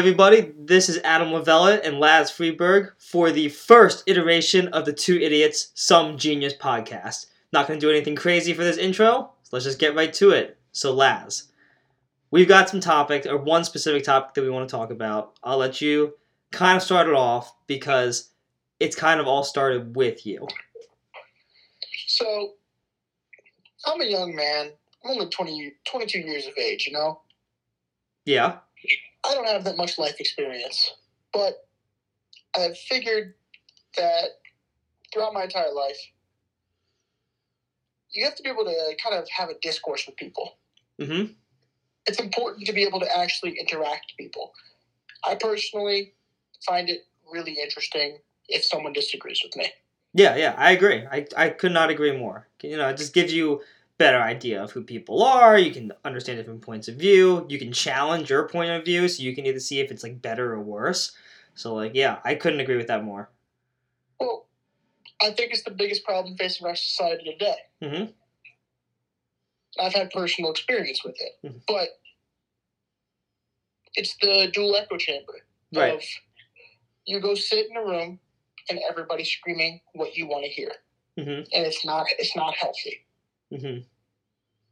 everybody. This is Adam Lavella and Laz Freeberg for the first iteration of the Two Idiots, Some Genius podcast. Not going to do anything crazy for this intro, so let's just get right to it. So, Laz, we've got some topics, or one specific topic that we want to talk about. I'll let you kind of start it off because it's kind of all started with you. So, I'm a young man. I'm only 20, 22 years of age, you know? Yeah. I don't have that much life experience, but I've figured that throughout my entire life, you have to be able to kind of have a discourse with people. Mm-hmm. It's important to be able to actually interact with people. I personally find it really interesting if someone disagrees with me. Yeah, yeah, I agree. I, I could not agree more. You know, it just gives you better idea of who people are. You can understand different points of view. You can challenge your point of view, so you can either see if it's like better or worse. So like, yeah, I couldn't agree with that more. Well, I think it's the biggest problem facing our society today. Mm-hmm. I've had personal experience with it, Mhm. but it's the dual echo chamber Right. of you go sit in a room and everybody's screaming what you want to hear, Mm-hmm. and it's not it's not healthy Mm-hmm.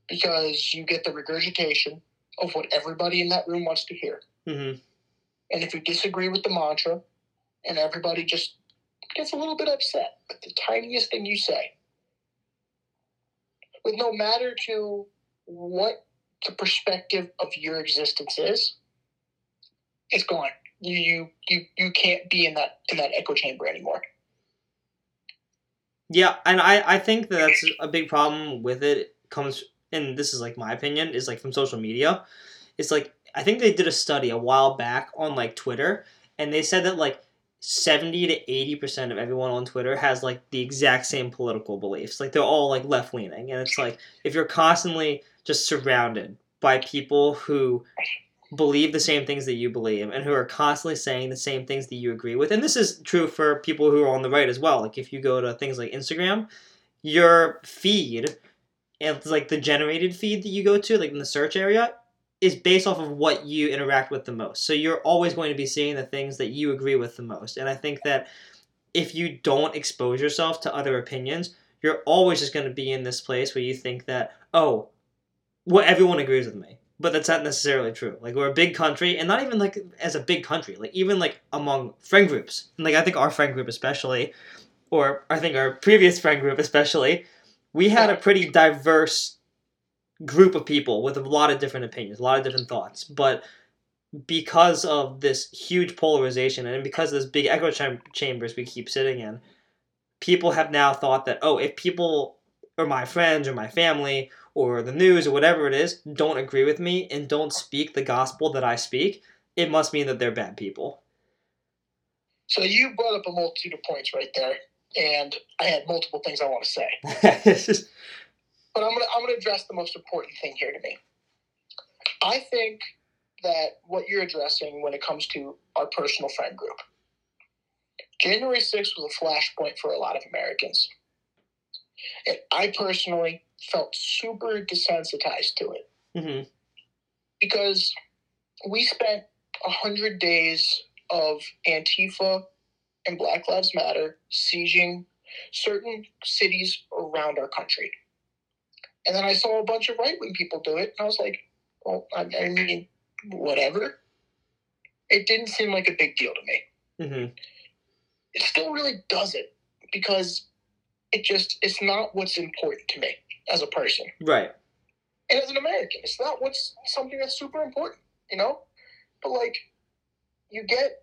because you get the regurgitation of what everybody in that room wants to hear, Mm-hmm. and if you disagree with the mantra, and everybody just gets a little bit upset with the tiniest thing you say, with no matter to what the perspective of your existence is, it's gone. You you you you can't be in that in that echo chamber anymore. Yeah, and I, I think that that's a big problem with it comes and this is like my opinion is like from social media. It's like I think they did a study a while back on like Twitter and they said that like 70 to 80% of everyone on Twitter has like the exact same political beliefs. Like they're all like left leaning and it's like if you're constantly just surrounded by people who believe the same things that you believe and who are constantly saying the same things that you agree with. And this is true for people who are on the right as well. Like if you go to things like Instagram, your feed and like the generated feed that you go to, like in the search area, is based off of what you interact with the most. So you're always going to be seeing the things that you agree with the most. And I think that if you don't expose yourself to other opinions, you're always just going to be in this place where you think that, oh, well, everyone agrees with me. But that's not necessarily true. Like we're a big country, and not even like as a big country, like even like among friend groups. And, like I think our friend group especially, or I think our previous friend group especially, we had a pretty diverse group of people with a lot of different opinions, a lot of different thoughts. But because of this huge polarization and because of this big echo cham- chambers we keep sitting in, people have now thought that oh, if people or my friends or my family or the news or whatever it is don't agree with me and don't speak the gospel that I speak, it must mean that they're bad people. So you brought up a multitude of points right there, and I had multiple things I want to say. But I'm gonna I'm gonna address the most important thing here to me. I think that what you're addressing when it comes to our personal friend group. January 6th was a flashpoint for a lot of Americans. And I personally felt super desensitized to it mhm. because we spent a 100 days of Antifa and Black Lives Matter sieging certain cities around our country. And then I saw a bunch of right wing people do it, and I was like, well, I, I mean, whatever. It didn't seem like a big deal to me. Mhm. It still really doesn't because it just, it's not what's important to me as a person Right. and as an American, it's not what's something that's super important, you know. But like, you get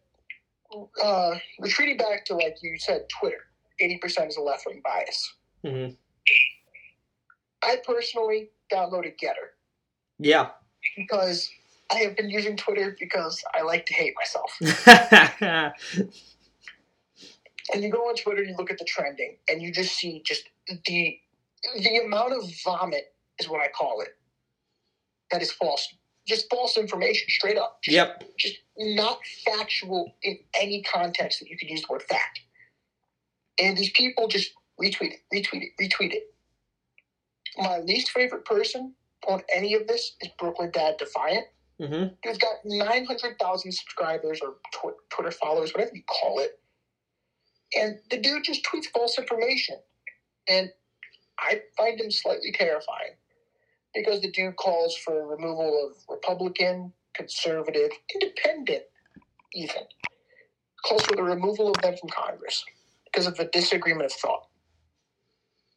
uh, retreating back to like you said, Twitter. Eighty percent is a left wing bias. Mm-hmm. I personally downloaded Gettr Yeah. because I have been using Twitter because I like to hate myself. And you go on Twitter, and you look at the trending, and you just see just the the amount of vomit is what I call it. That is false, just false information, straight up. Just yep. just not factual in any context that you could use the word fact. And these people just retweet it, retweet it, retweet it. My least favorite person on any of this is Brooklyn Dad Defiant Mm-hmm. He's got 900,000 subscribers or tw- Twitter followers, whatever you call it. And the dude just tweets false information. And I find him slightly terrifying because the dude calls for removal of Republican, conservative, independent, even. Calls for the removal of them from Congress because of a disagreement of thought.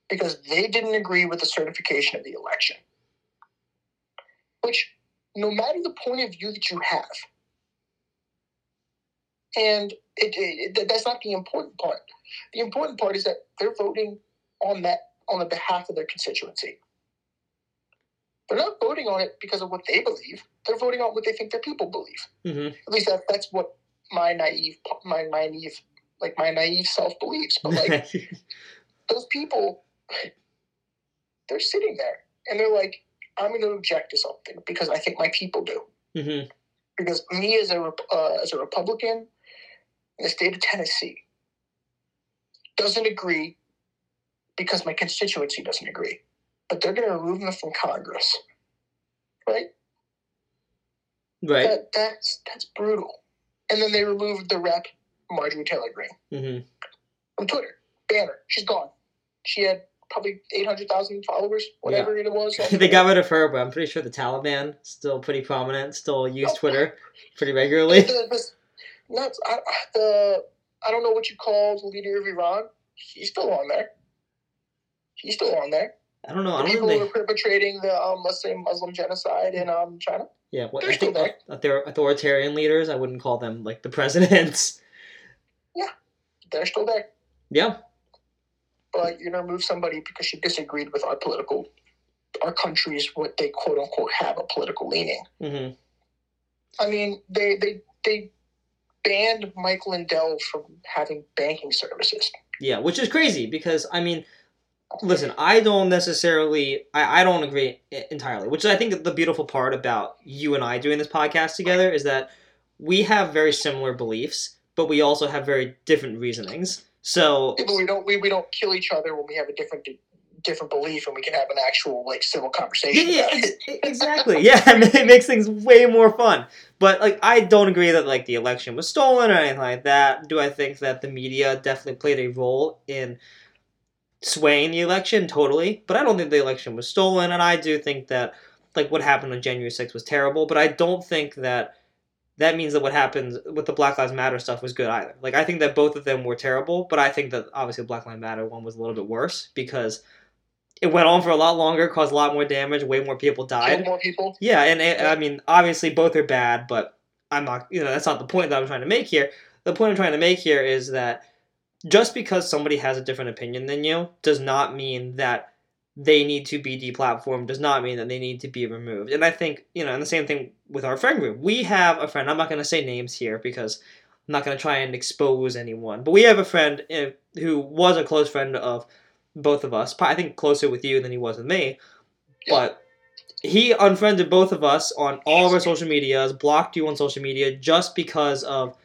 Because they didn't agree with the certification of the election. Which no matter the point of view that you have. And it, it, that's not the important part. The important part is that they're voting on that on the behalf of their constituency. They're not voting on it because of what they believe. They're voting on what they think their people believe. Mm-hmm. At least that, that's what my naive, my, my naive, like my naive self believes. But like those people, they're sitting there and they're like, I'm going to object to something because I think my people do. mm-hmm. Because me as a uh, as a Republican in the state of Tennessee doesn't agree because my constituency doesn't agree, but they're going to remove them from Congress, right? Right. That, that's that's brutal. And then they removed the rep Marjorie Taylor Greene Mm-hmm. from Twitter. Banner, she's gone. She had probably eight hundred thousand followers, whatever it was. they got rid of her, but I'm pretty sure the Taliban still pretty prominent, still use Twitter pretty regularly. the, the, not, I, the I don't know what you call the leader of Iran. He's still on there. He's still on there. I don't know. I don't people think who are perpetrating the um, let's say Muslim genocide in um, China. Yeah, what, they're I think still there. they're authoritarian leaders. I wouldn't call them like the presidents. Yeah, they're still there. yeah. But you're gonna remove somebody because she disagreed with our political, our country's what they quote unquote have a political leaning. Mm-hmm. I mean, they they they banned Mike Lindell from having banking services. Yeah, which is crazy because I mean, listen, I don't necessarily, I, I don't agree entirely. Which I think the beautiful part about you and I doing this podcast together is that we have very similar beliefs, but we also have very different reasonings. So Yeah, but we don't we, we don't kill each other when we have a different different belief, and we can have an actual like civil conversation. yeah, it. exactly. Yeah, it makes things way more fun. But like, I don't agree that like the election was stolen or anything like that. Do I think that the media definitely played a role in swaying the election? Totally. But I don't think the election was stolen, and I do think that like what happened on January 6th was terrible. But I don't think that that means that what happened with the Black Lives Matter stuff was good either. Like I think that both of them were terrible, but I think that obviously the Black Lives Matter one was a little bit worse because it went on for a lot longer, caused a lot more damage, way more people died. more people. Yeah, and it, I mean, obviously both are bad, but I'm not, you know, that's not the point that I'm trying to make here. The point I'm trying to make here is that just because somebody has a different opinion than you does not mean that they need to be deplatformed, does not mean that they need to be removed. And I think, you know, and the same thing with our friend group. We have a friend, I'm not going to say names here because I'm not going to try and expose anyone, but we have a friend eh, who was a close friend of both of us, I think closer with you than he was with me, but he unfriended both of us on all of our social medias, blocked you on social media just because of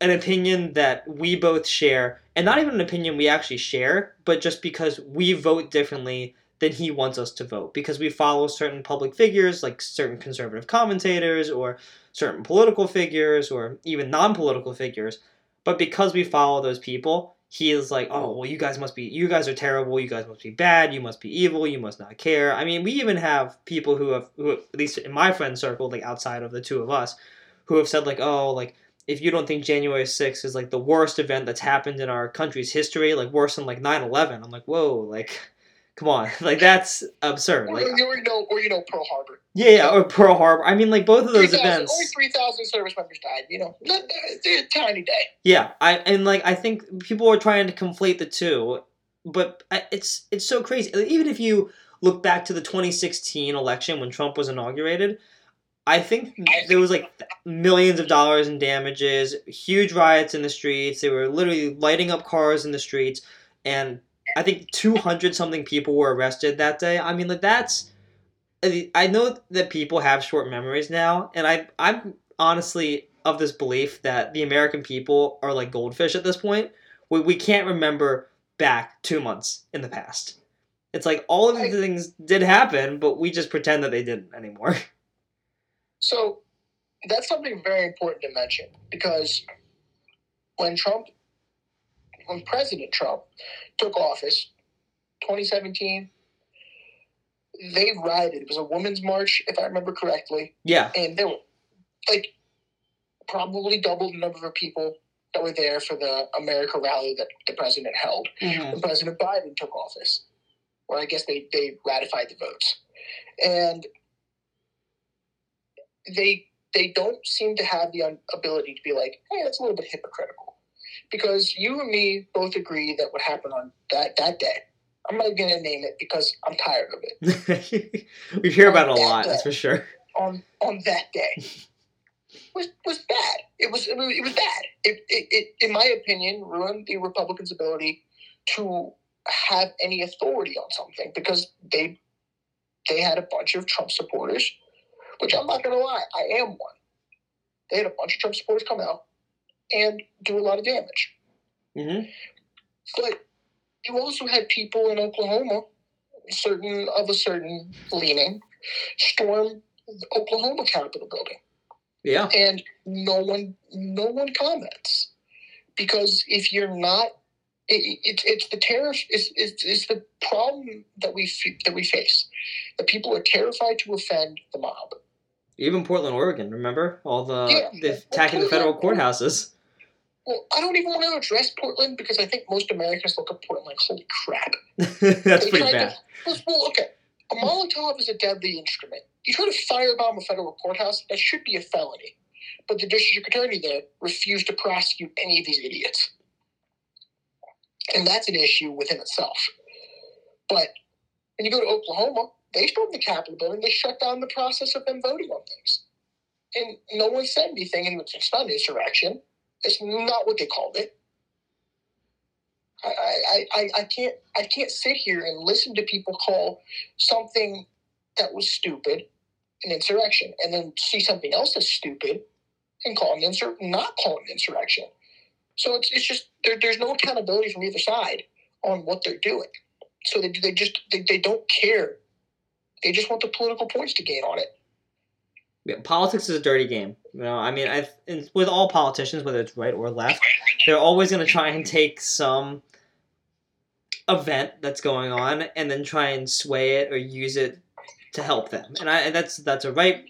an opinion that we both share, and not even an opinion we actually share, but just because we vote differently than he wants us to vote. Because we follow certain public figures like certain conservative commentators or certain political figures or even non-political figures. But because we follow those people he is like oh well you guys must be you guys are terrible. You guys must be bad. You must be evil. You must not care. I mean we even have people who have who at least in my friend circle like outside of the two of us who have said like oh like if you don't think January 6th is like the worst event that's happened in our country's history, like worse than like 9/11, I'm like, whoa, like, come on, like that's absurd. Or, Like, or you know, or you know, Pearl Harbor. yeah, yeah, or Pearl Harbor. I mean, like both of those 3,000 events. Only three thousand service members died. You know, uh, it's a tiny day. Yeah, I and like I think people are trying to conflate the two, but I- it's it's so crazy. Even if you look back to the 2016 election when Trump was inaugurated, I think there was like millions of dollars in damages, huge riots in the streets. They were literally lighting up cars in the streets, and I think 200 something people were arrested that day. I mean, like that's. I know that people have short memories now, and I I'm honestly of this belief that the American people are like goldfish at this point. We, we can't remember back two months in the past. It's like all of these things did happen, but we just pretend that they didn't anymore. So that's something very important to mention because when Trump, when President Trump took office, 2017, they rioted. It was a women's march, if I remember correctly, Yeah. and there were like probably double the number of people that were there for the America rally that the president held Mhm. when President Biden took office, or I guess they, they ratified the votes. And they they don't seem to have the ability to be like, hey, that's a little bit hypocritical. Because you and me both agree that what happened on that, that day, I'm not going to name it because I'm tired of it, we hear about it a lot, that's for sure. on, on that day was, was bad. It was, it was, it was bad. It, it, it, in my opinion, ruined the Republicans' ability to have any authority on something because they they had a bunch of Trump supporters, which I'm not going to lie, I am one. They had a bunch of Trump supporters come out and do a lot of damage. hmm But you also had people in Oklahoma, certain of a certain leaning, storm the Oklahoma Capitol building, Yeah. and no one, no one comments because if you're not, it, it, it's the tariff. It's, it's, it's the problem that we that we face. That people are terrified to offend the mob. Even Portland, Oregon, remember? All the, Yeah. the attacking the federal courthouses. Well, I don't even want to address Portland because I think most Americans look at Portland like, holy crap. that's They pretty bad. To, well, well, okay. A Molotov is a deadly instrument. You try to firebomb a federal courthouse, that should be a felony. But the district attorney there refused to prosecute any of these idiots. And that's an issue within itself. But when you go to Oklahoma, they stormed the Capitol building, they shut down the process of them voting on things. And no one said anything, and it's not an insurrection. It's not what they called it. I, I, I, I can't I can't sit here and listen to people call something that was stupid an insurrection, and then see something else that's stupid and call an insur- not call it an insurrection. So it's, it's just there, there's no accountability from either side on what they're doing. So they they just they, they don't care. They just want the political points to gain on it. Yeah, politics is a dirty game. You know, I mean, I with all politicians, whether it's right or left, they're always going to try and take some event that's going on and then try and sway it or use it to help them. And I and that's that's a right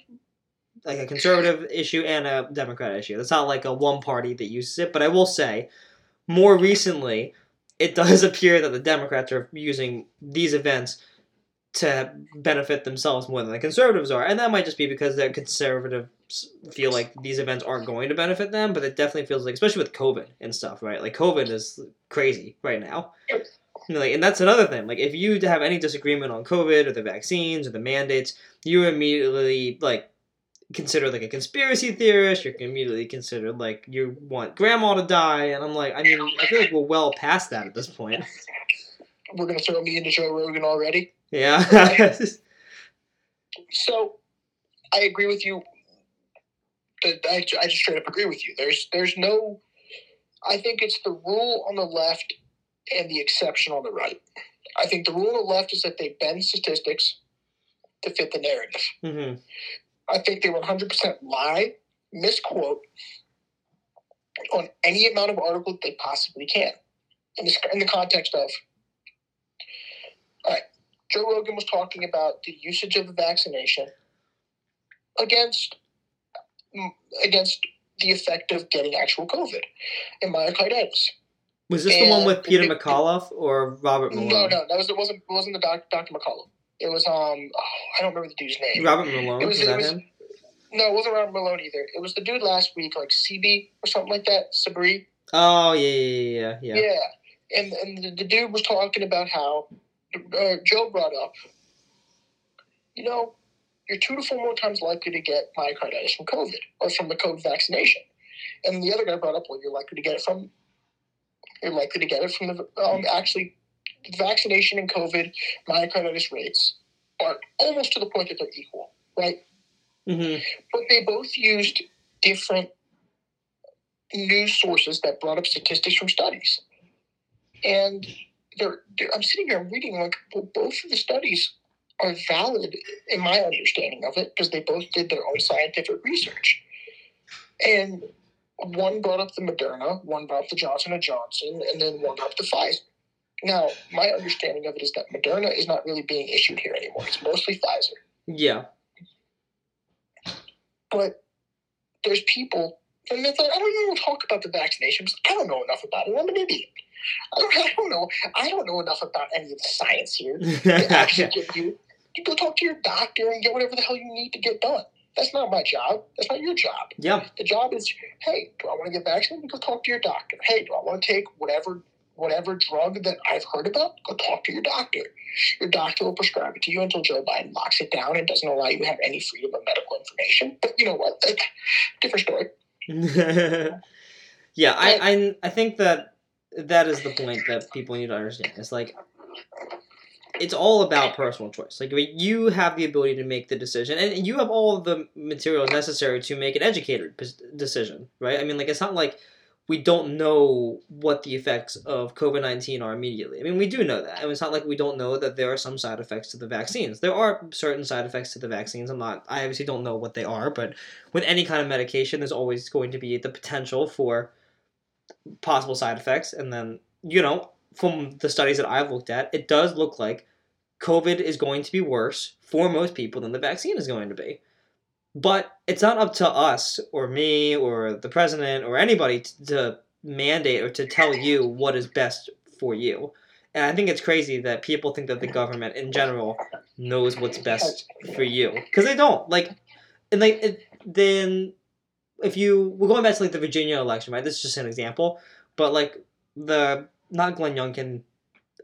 like a conservative issue and a democrat issue. It's not like a one party that uses it, but I will say more recently it does appear that the Democrats are using these events to benefit themselves more than the conservatives are, and that might just be because the conservatives feel like these events aren't going to benefit them. But it definitely feels like, especially with COVID and stuff, right? Like COVID is crazy right now. Know, like, and that's another thing. Like, if you have any disagreement on COVID or the vaccines or the mandates, you immediately like considered like a conspiracy theorist. You're immediately considered like you want grandma to die, and I'm like, I mean, I feel like we're well past that at this point. We're gonna throw me into Joe Rogan already. Yeah. So, I agree with you. I, I just straight up agree with you. There's there's no. I think it's the rule on the left and the exception on the right. I think the rule on the left is that they bend statistics to fit the narrative. hmm I think they 100% lie, misquote on any amount of article they possibly can. In, this, in the context of, all right, Joe Rogan was talking about the usage of the vaccination against against the effect of getting actual COVID and myocarditis. Was this the one with Peter it- McAuliffe or Robert Malone? No, no, that was it. wasn't it wasn't the doc, Dr. McCullough. It was um oh, I don't remember the dude's name. Robert Malone It was, was- it that was- him? No, it wasn't Robert Malone either. It was the dude last week, like CB or something like that. Sabri. Oh yeah, yeah, yeah, yeah. Yeah. And and the, the dude was talking about how uh, Joe brought up, you know, you're two to four more times likely to get myocarditis from COVID or from the COVID vaccination. And the other guy brought up, well, you're likely to get it from, you're likely to get it from the, um, actually, vaccination and COVID myocarditis rates are almost to the point that they're equal, right? hmm but they both used different news sources that brought up statistics from studies. And they're, they're, I'm sitting here, I'm reading like well, both of the studies are valid in my understanding of it because they both did their own scientific research. And one brought up the Moderna, one brought up the Johnson and Johnson, and then one brought up the Pfizer. Now, my understanding of it is that Moderna is not really being issued here anymore. It's mostly Pfizer. Yeah. But there's people, and like, oh, I don't even talk about the vaccinations. I don't know enough about it. I'm an idiot. I don't, know. I don't know enough about any of the science here. to actually give you, you go talk to your doctor and get whatever the hell you need to get done. That's not my job. That's not your job. yeah. The job is, hey, do I want to get vaccinated? Go talk to your doctor. Hey, do I want to take whatever whatever drug that I've heard about? Go talk to your doctor. Your doctor will prescribe it to you until Joe Biden locks it down and doesn't allow you to have any freedom of medical information. But you know what? That's different story. yeah, I, I I think that that is the point that people need to understand. It's like it's all about personal choice. Like you have the ability to make the decision, and you have all the materials necessary to make an educated decision, right? I mean, like it's not like we don't know what the effects of COVID nineteen are immediately. I mean, we do know that, and it's not like we don't know that there are some side effects to the vaccines. There are certain side effects to the vaccines. I'm not. I obviously don't know what they are, but with any kind of medication, there's always going to be the potential for possible side effects. And then, you know, from the studies that I've looked at, it does look like COVID is going to be worse for most people than the vaccine is going to be. But it's not up to us or me or the president or anybody to, to mandate or to tell you what is best for you. And I think it's crazy that people think that the government in general knows what's best for you because they don't. Like, and like then if you we're going back to like the Virginia election, right? This is just an example, but like the not Glenn Youngkin,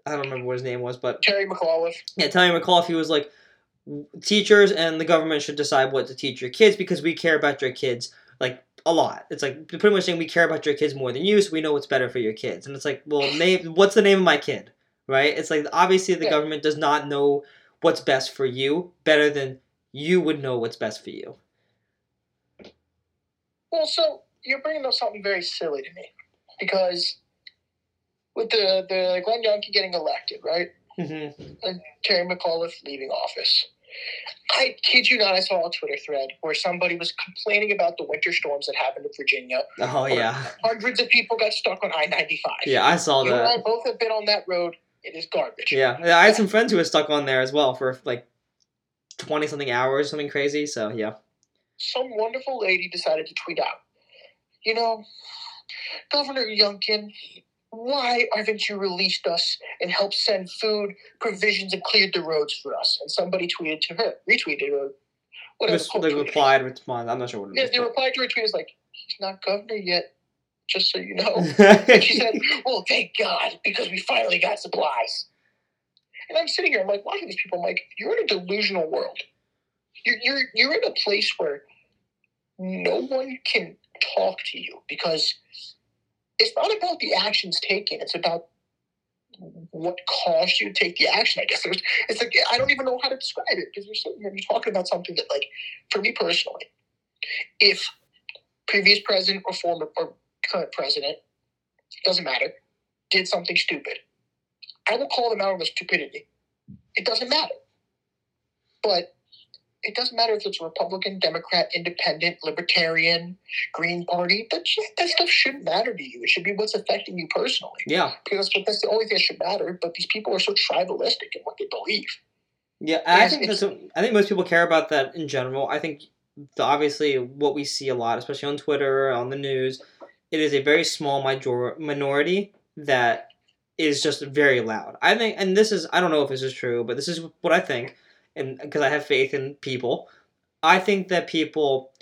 I don't remember what his name was, but Terry McAuliffe. yeah, Terry McAuliffe, he was like, teachers and the government should decide what to teach your kids because we care about your kids like a lot. It's like pretty much saying we care about your kids more than you, so we know what's better for your kids. And it's like, well, name what's the name of my kid, right? It's like obviously the Yeah. government does not know what's best for you better than you would know what's best for you. Well, so you're bringing up something very silly to me because with the the Glenn Youngkin getting elected, right? hmm and Terry McAuliffe leaving office. I kid you not, I saw a Twitter thread where somebody was complaining about the winter storms that happened in Virginia. Oh yeah, Hundreds of people got stuck on I 95. yeah, I saw You and I that. both have been on that road. It is garbage. Yeah, Yeah, I had some friends who were stuck on there as well for like twenty something hours, something crazy. So yeah. Some wonderful lady decided to tweet out, you know, Governor Youngkin, why haven't you released us and helped send food, provisions, and cleared the roads for us? And somebody tweeted to her, retweeted her. whatever. Res- they replied, respond. I'm not sure what it Yeah, they replied to her tweet is like, he's not governor yet, just so you know. And she said, well, thank God, because we finally got supplies. And I'm sitting here, I'm like, watching these people, I'm like, you're in a delusional world. You're, you're, you're in a place where no one can talk to you because it's not about the actions taken, it's about what caused you to take the action, I guess. There's, it's like, I don't even know how to describe it because you're sitting here you're talking about something that, like, for me personally, if previous president or former or current president, doesn't matter, did something stupid, I will call them out on the stupidity. It doesn't matter. But it doesn't matter if it's a Republican, Democrat, Independent, Libertarian, Green Party. That, that stuff shouldn't matter to you. It should be what's affecting you personally. yeah, Because that's the only thing that should matter. But these people are so tribalistic in what they believe. yeah. I think what- I think most people care about that in general. I think the, obviously what we see a lot, especially on Twitter, on the news, it is a very small major minority that is just very loud. I think, and this is I don't know if this is true, but this is what I think, and because I have faith in people, I think that people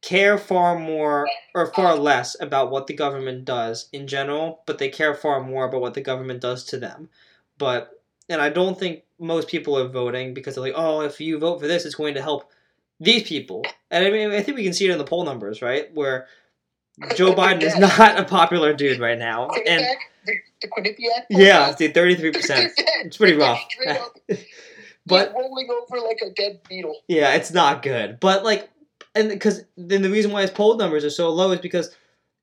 care far more or far less about what the government does in general, but they care far more about what the government does to them. But and I don't think most people are voting because they're like, oh, if you vote for this, it's going to help these people. And I mean, I think we can see it in the poll numbers, right? Where Joe Biden is not a popular dude right now, and the, the yeah, it's the thirty-three percent. It's pretty rough. But rolling over like a dead beetle. Yeah, it's not good. But like, and because then the reason why his poll numbers are so low is because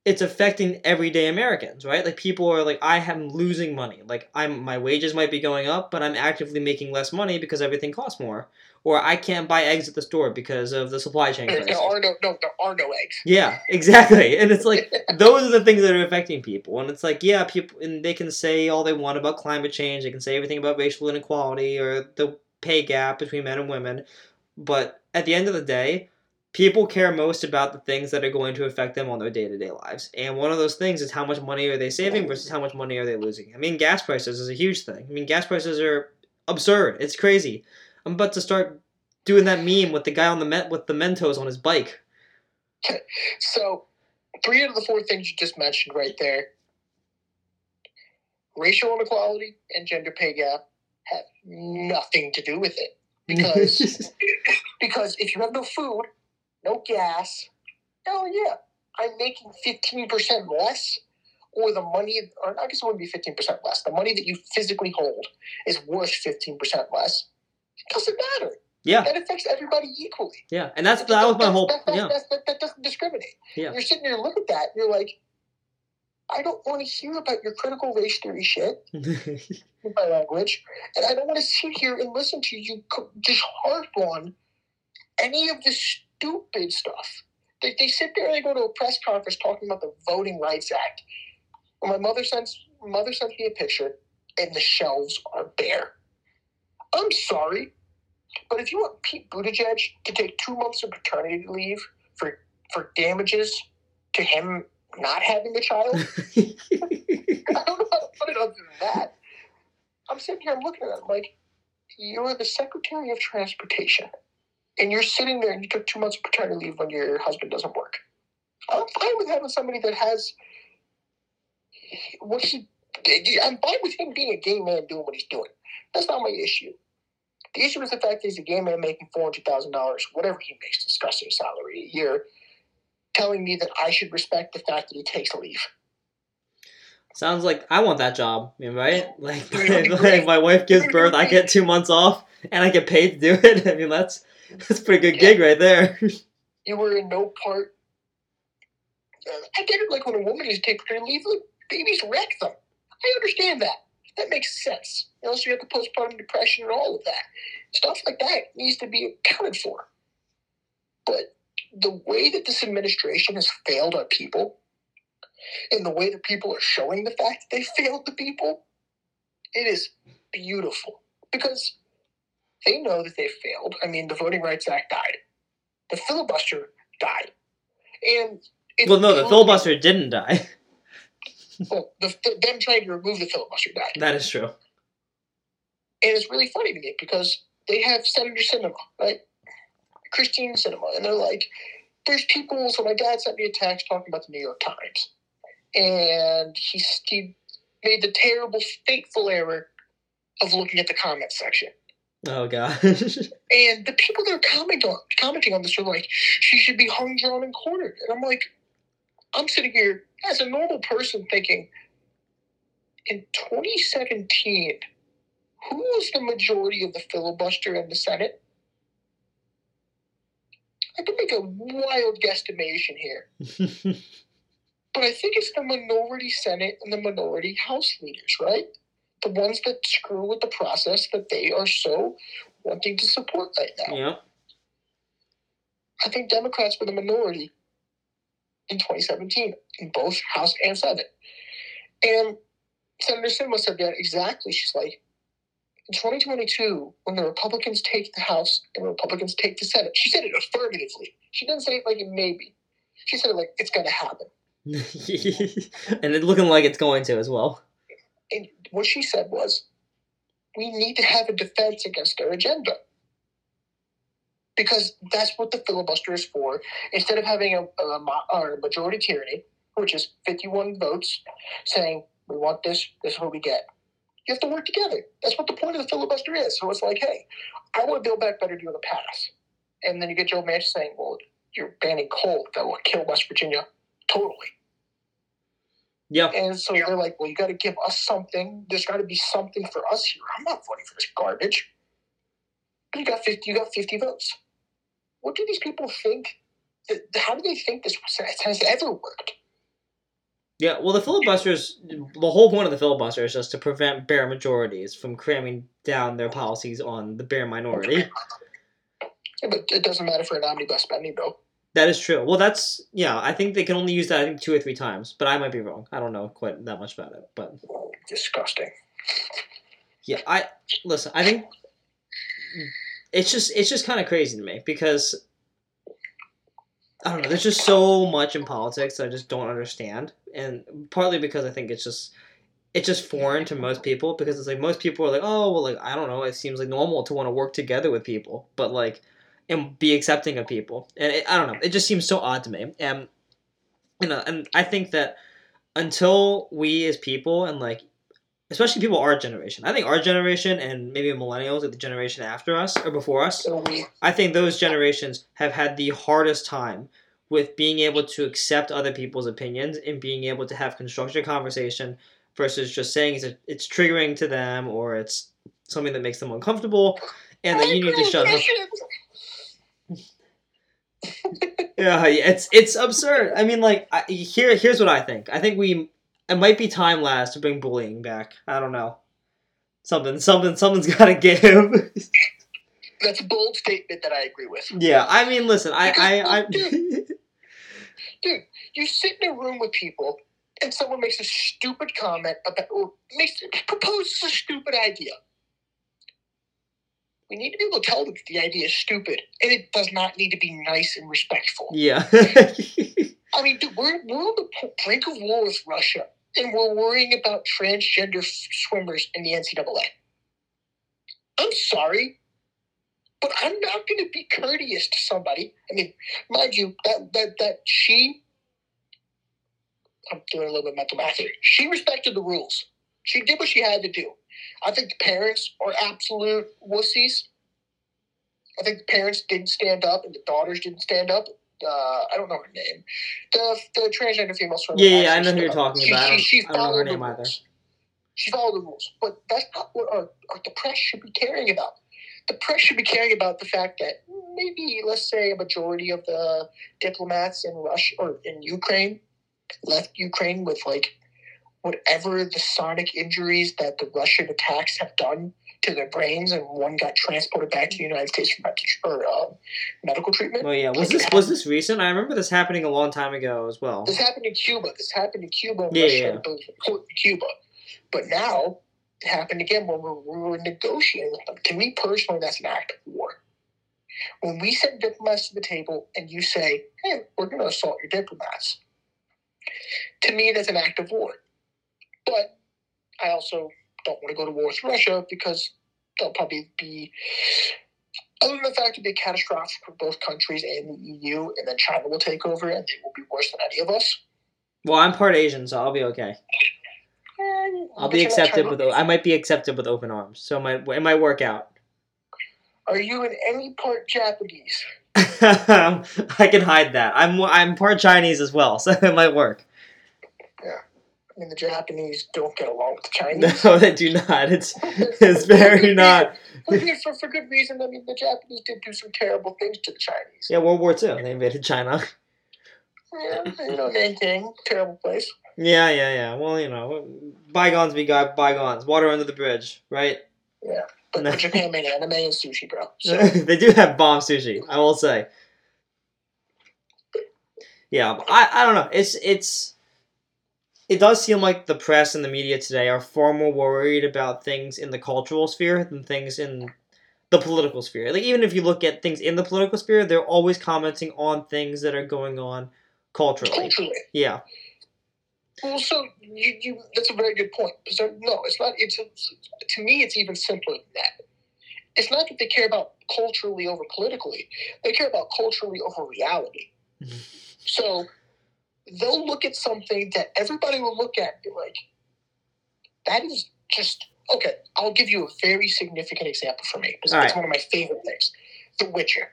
it's affecting everyday Americans, right? Like people are like, I am losing money. Like I'm my wages might be going up, but I'm actively making less money because everything costs more. Or I can't buy eggs at the store because of the supply chain There, crisis. there are no no there are no eggs. Yeah, exactly. And it's like those are the things that are affecting people. And it's like, yeah, people and they can say all they want about climate change, they can say everything about racial inequality or the pay gap between men and women, but at the end of the day, people care most about the things that are going to affect them on their day-to-day lives. And one of those things is how much money are they saving versus how much money are they losing. I mean, gas prices is a huge thing. I mean, gas prices are absurd. It's crazy. I'm about to start doing that meme with the guy on the met with the Mentos on his bike. So, three out of the four things you just mentioned right there racial inequality and gender pay gap have nothing to do with it. Because because if you have no food, no gas, hell yeah, I'm making 15% less, or the money, or I guess it wouldn't be 15% less. The money that you physically hold is worth 15% less. It doesn't matter. yeah, That affects everybody equally. yeah, and that's that was my whole That, that, yeah. that doesn't discriminate. Yeah. You're sitting there, look at that, and you're like, I don't want to hear about your critical race theory shit in my language, and I don't want to sit here and listen to you just harp on any of this stupid stuff. They, they sit there and they go to a press conference talking about the Voting Rights Act. My mother sends my mother sends me a picture, and the shelves are bare. I'm sorry, but if you want Pete Buttigieg to take two months of paternity leave for for damages to him not having a child, I don't know how to put it other than that. I'm sitting here, I'm looking at it, I'm like, you're the Secretary of Transportation, and you're sitting there and you took two months of paternity leave when your husband doesn't work. I'm fine with having somebody that has what he. I'm fine with him being a gay man doing what he's doing. That's not my issue. The issue is the fact that he's a gay man making four hundred thousand dollars, whatever he makes, disgusting salary a year, telling me that I should respect the fact that he takes leave. Sounds like I want that job, right? Like, like my wife gives birth, I get two months off, and I get paid to do it. I mean, that's that's a pretty good gig right there. You were in no part. Uh, I get it. Like when a woman is taking paternity leave, look, babies wreck them. I understand that. That makes sense. Unless you have the postpartum depression and all of that stuff like that needs to be accounted for. But the way that this administration has failed our people, and the way that people are showing the fact that they failed the people, it is beautiful because they know that they failed. I mean, the Voting Rights Act died. The filibuster died. And it's well, no, the filibuster didn't die. Well, oh, the, the, them trying to remove the filibuster died. That is true. And it's really funny to me because they have Senator Sinema, right? Christine Sinema. And they're like, there's people. So my dad sent me a text talking about the New York Times. And he, he made the terrible, fateful error of looking at the comments section. Oh gosh. And the people that are commenting on, commenting on this are like, she should be hung, drawn, and quartered. And I'm like, I'm sitting here as a normal person thinking, in 2017, who was the majority of the filibuster in the Senate? I could make a wild guesstimation here, but I think it's the minority Senate and the minority House leaders, right? The ones that screw with the process that they are so wanting to support right now. yep. I think Democrats were the minority in 2017 in both House and Senate. And Senator Sinema said that exactly. She's like, in 2022, when the Republicans take the House and the Republicans take the Senate, she said it affirmatively. She didn't say it like it may be. She said it like it's going to happen. and it's looking like it's going to as well. And what she said was, we need to have a defense against their agenda. Because that's what the filibuster is for. Instead of having a, a, a majority tyranny, which is 51 votes, saying, we want this, this is what we get. You have to work together. That's what the point of the filibuster is. So it's like, hey, I want to build back better, want to pass? And then you get Joe Manchin saying, well, you're banning coal. That will kill West Virginia totally. Yeah. And so they're like, well, you got to give us something. There's got to be something for us here. I'm not voting for this garbage. But you got 50, you got 50 votes. What do these people think? that- How do they think this has ever worked? Yeah, well, the filibusters, the whole point of the filibuster is just to prevent bare majorities from cramming down their policies on the bare minority. Yeah, but it doesn't matter for an omnibus spending bill. That is true. Well, that's yeah. I think they can only use that I think two or three times, but I might be wrong. I don't know quite that much about it, but Disgusting. yeah, I listen. I think it's just it's just kind of crazy to me because I don't know. There's just so much in politics I just don't understand, and partly because I think it's just it's just foreign to most people because it's like most people are like, oh well, like I don't know. It seems like normal to want to work together with people, but like and be accepting of people, and it, I don't know. It just seems so odd to me, and you know, and I think that until we as people and like especially people our generation. I think our generation and maybe millennials, like the generation after us or before us, I think those generations have had the hardest time with being able to accept other people's opinions and being able to have constructive conversation versus just saying it's, it's triggering to them or it's something that makes them uncomfortable and that you need to shut up. Yeah, yeah, it's it's absurd. I mean, like, I, here here's what I think. I think we it might be time Laz to bring bullying back. I don't know. Something, something, something's got to give. That's a bold statement that I agree with. yeah, I mean, listen, I, I, I. Dude, you sit in a room with people and someone makes a stupid comment about or makes proposes a stupid idea. We need to be able to tell them the idea is stupid, and it does not need to be nice and respectful. yeah. I mean, dude, we're, we're on the brink of war with Russia, and we're worrying about transgender swimmers in the NCAA. I'm sorry, but I'm not going to be courteous to somebody. I mean, mind you, that that that she, I'm doing a little bit of mental math here. She respected the rules. She did what she had to do. I think the parents are absolute wussies. I think the parents didn't stand up, and the daughters didn't stand up. Uh, I don't know her name. The the transgender female swimmer. yeah, yeah, I know who you're talking She- about. I she- she I don't know her name either. rules. She followed the rules, but that's not what our, our the press should be caring about. The press should be caring about the fact that maybe, let's say, a majority of the diplomats in Russia or in Ukraine left Ukraine with like whatever the sonic injuries that the Russian attacks have done to their brains, and one got transported back to the United States for uh, medical treatment. Well, yeah. Was this was this recent? I remember this happening a long time ago as well. This happened in Cuba. This happened in Cuba. Yeah, Russia yeah. and those important in Cuba. But now it happened again when we we were negotiating with them. To me personally, that's an act of war. When we send diplomats to the table and you say, hey, we're going to assault your diplomats, to me, that's an act of war. But I also don't want to go to war with Russia because they'll probably be, other than the fact it'd be catastrophic for both countries and the EU, and then China will take over and they will be worse than any of us. Well, I'm part Asian, so I'll be okay. Eh, I'll be accepted with. I might be accepted with open arms, so it might it might work out. Are you in any part Japanese? I can hide that. I'm I'm part Chinese as well, so it might work. I mean, the Japanese don't get along with the Chinese. No, they do not. It's it's very not. For, for, for good reason. I mean, the Japanese did do some terrible things to the Chinese. Yeah, World War Two. They invaded China. Yeah, you know, Nanking, terrible place. Yeah, yeah, yeah. Well, you know, bygones be by- bygones. Water under the bridge, right? But, but Japan made anime and sushi, bro. So, they do have bomb sushi. I will say. Yeah, I I don't know. It's it's. It does seem like the press and the media today are far more worried about things in the cultural sphere than things in the political sphere. Like even if you look at things in the political sphere, they're always commenting on things that are going on culturally. culturally. Yeah. Well, so you, you that's a very good point. So no, it's not. It's, it's to me, it's even simpler than that. It's not that they care about culturally over politically; they care about culturally over reality. so they'll look at something that everybody will look at and be like, "That is just okay." I'll give you a very significant example for me because it's right. one of my favorite things: The Witcher,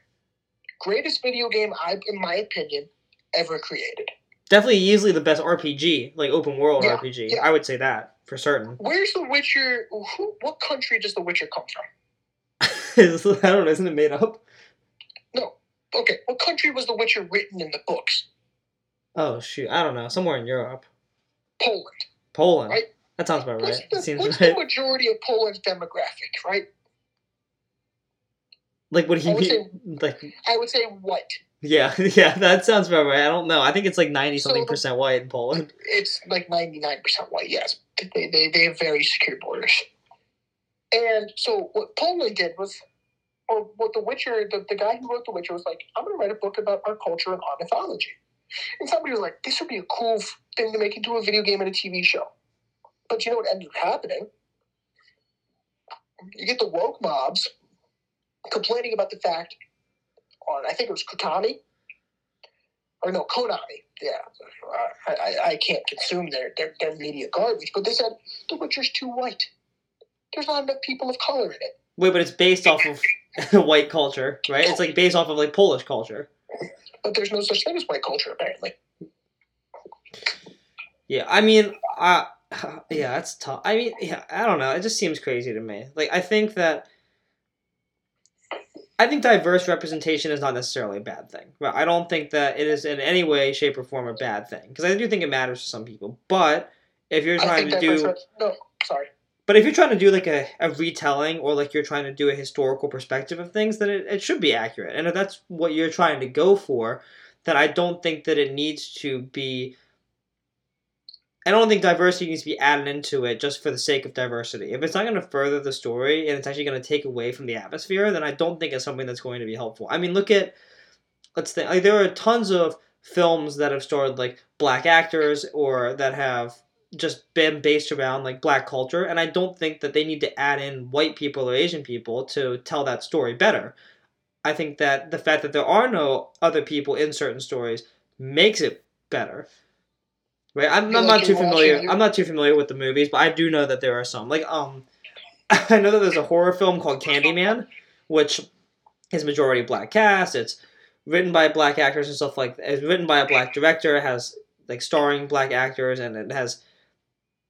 greatest video game I, in my opinion, ever created. Definitely easily the best RPG, like open world Yeah, RPG. yeah. I would say that for certain. Where's The Witcher? Who? What country does The Witcher come from? I don't know, isn't it made up? No. Okay. What country was The Witcher written in the books? Oh shoot, I don't know. Somewhere in Europe. Poland. Poland. Right. That sounds about What's, right. the, seems what's right. the majority of Poland's demographic, right? Like what he I would mean? Like I would say white. yeah, yeah. That sounds about right. I don't know. I think it's like ninety something So percent white in Poland. It's like 99% white, yes. They, they, they have very secure borders. And so what Poland did was, or what The Witcher, the, the guy who wrote The Witcher was like, I'm going to write a book about our culture and our mythology. And somebody was like, this would be a cool thing to make into a video game and a TV show. But you know what ended up happening? You get the woke mobs complaining about the fact on, I think it was Konami, or no, Konami. Yeah, I, I, can't consume their, their their media garbage. But they said The Witcher's too white. There's not enough people of color in it. Wait, but it's based off of white culture, right? It's like based off of like Polish culture. But there's no such thing as white culture, apparently. Yeah, I mean, uh, yeah, that's tough. I mean, yeah, I don't know. It just seems crazy to me. Like, I think that. I think diverse representation is not necessarily a bad thing. Right? I don't think that it is in any way, shape, or form a bad thing because I do think it matters to some people. But if you're trying to do, no, sorry. But if you're trying to do like a, a retelling or like you're trying to do a historical perspective of things, then it, it should be accurate. And if that's what you're trying to go for, then I don't think that it needs to be. I don't think diversity needs to be added into it just for the sake of diversity. If it's not going to further the story and it's actually going to take away from the atmosphere, then I don't think it's something that's going to be helpful. I mean, look at let's think like there are tons of films that have starred like black actors or that have just been based around like black culture and i don't think that they need to add in white people or asian people to tell that story better. I think that the fact that there are no other people in certain stories makes it better. Right? I'm, I'm not too familiar i'm not too familiar with the movies but i do know that there are some. Like um i know that there's a horror film called candyman which is majority black cast. It's written by black actors and stuff like it's written by a black director it has like starring black actors and it has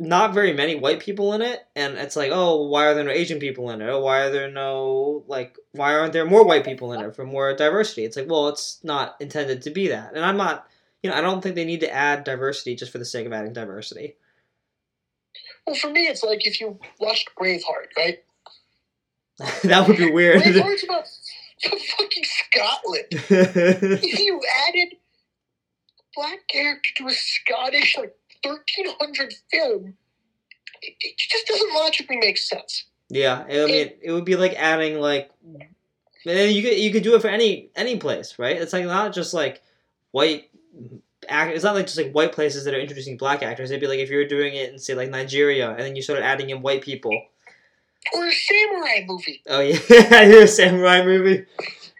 not very many white people in it and it's like oh why are there no asian people in it? Or why are there no like why aren't there more white people in it for more diversity? It's like well it's not intended to be that. And i'm not you know i don't think they need to add diversity just for the sake of adding diversity. Well, for me, it's like if you watched Braveheart, right? that would be weird. Braveheart's about fucking Scotland. if you added a black character to a Scottish like thirteen hundred film, it, it just doesn't logically make sense. Yeah, I mean, it would be like adding like, you could you could do it for any any place, right? It's like not just like white act. It's not like just like white places that are introducing black actors. It'd be like if you were doing it in say like Nigeria, and then you started adding in white people. Or a samurai movie. Oh yeah, I hear a samurai movie.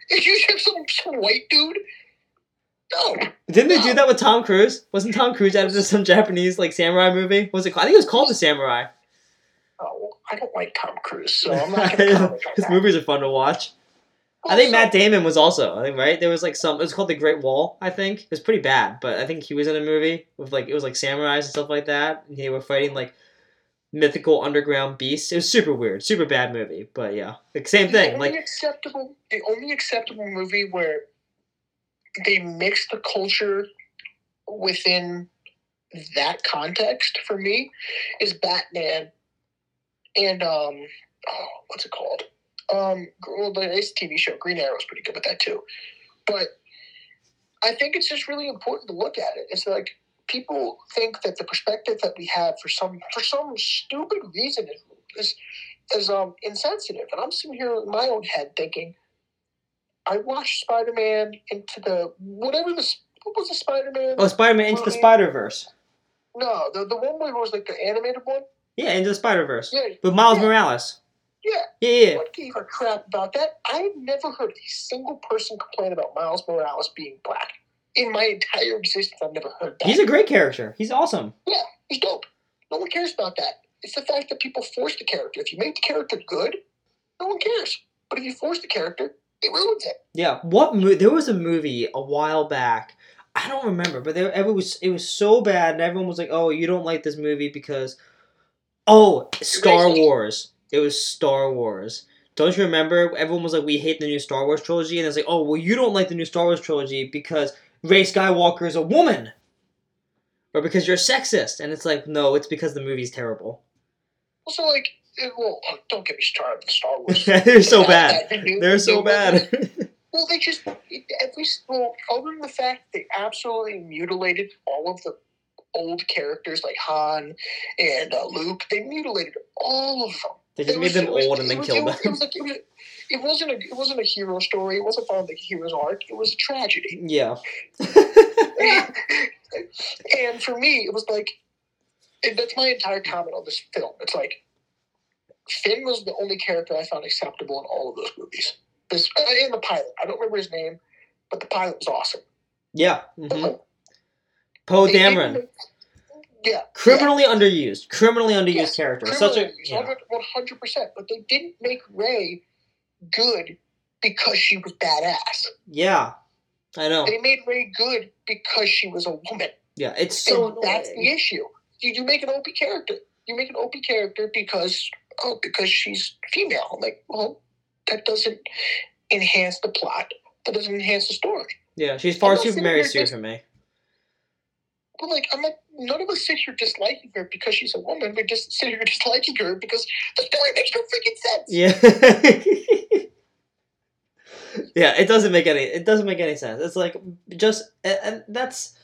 If you have some, some white dude, no. Didn't they do that with Tom Cruise? Wasn't Tom Cruise out of some Japanese like samurai movie? What Was it? called- I think it was called The Samurai. Oh, I don't like Tom Cruise, so I'm not going to comment on His movies are fun to watch. I think Matt Damon was also. I think right. There was like some. It was called The Great Wall. I think it was pretty bad, but I think he was in a movie with like it was like samurais and stuff like that. And they were fighting like mythical underground beasts. It was super weird, super bad movie. But yeah, like same thing. Like acceptable, the only acceptable movie where they mix the culture within that context for me is Batman and um, oh, what's it called? Um, well, it's TV show. Green Arrow is pretty good with that too, but I think it's just really important to look at it. It's like people think that the perspective that we have for some for some stupid reason is is, is um insensitive, and I'm sitting here in my own head thinking, I watched Spider Man into the whatever the what was the Spider Man? oh, Spider Man into the Spider Verse. No, the the one where it was like the animated one. Yeah, into the Spider Verse Yeah, with Miles Yeah. Morales. yeah. Yeah, yeah. What gave a crap about that? I've never heard a single person complain about Miles Morales being black. In my entire existence, I've never heard that. He's a great character. He's awesome. Yeah, he's dope. No one cares about that. It's the fact that people force the character. If you make the character good, no one cares. But if you force the character, it ruins it. Yeah, what mo- there was a movie a while back. I don't remember, but there it was it was so bad, and everyone was like, "Oh, you don't like this movie because oh, Star. Wars." It was Star Wars. Don't you remember? Everyone was like, "We hate the new Star Wars trilogy," and it's like, "Oh, well, you don't like the new Star Wars trilogy because Rey Skywalker is a woman." or because you're sexist, and it's like, no, it's because the movie's terrible. Also, like, it, well, oh, don't get me started with Star Wars. They're so bad. they- They're so bad. Well, they just at every well, other than the fact they absolutely mutilated all of the old characters like Han and uh, Luke. They mutilated all of them. they just It made was, them was, old and then was, killed them. It, was like, it, it wasn't a it wasn't a hero story. It wasn't following the hero's arc. It was a tragedy. Yeah. and for me, it was like and that's my entire comment on this film. It's like Finn was the only character I found acceptable in all of those movies. This uh, and the pilot. I don't remember his name, but the pilot was awesome. yeah. hmm Poe Dameron. Yeah. Criminally underused. Criminally underused Yes, character. yeah. Such a. Criminally, Yeah. 100%. But they didn't make Rey good because she was badass. yeah. I know. They made Rey good because she was a woman. Yeah. It's so. and that's the issue. You, you make an OP character. You make an OP character because oh because she's female. I'm like, well, that doesn't enhance the plot. That doesn't enhance the story. Yeah. She's far too Mary Sue for me. But like, I'm like, none of us sit here disliking her because she's a woman. We just sit here disliking her because the story makes no freaking sense. Yeah. yeah, it doesn't make any it doesn't make any sense. It's like just and that's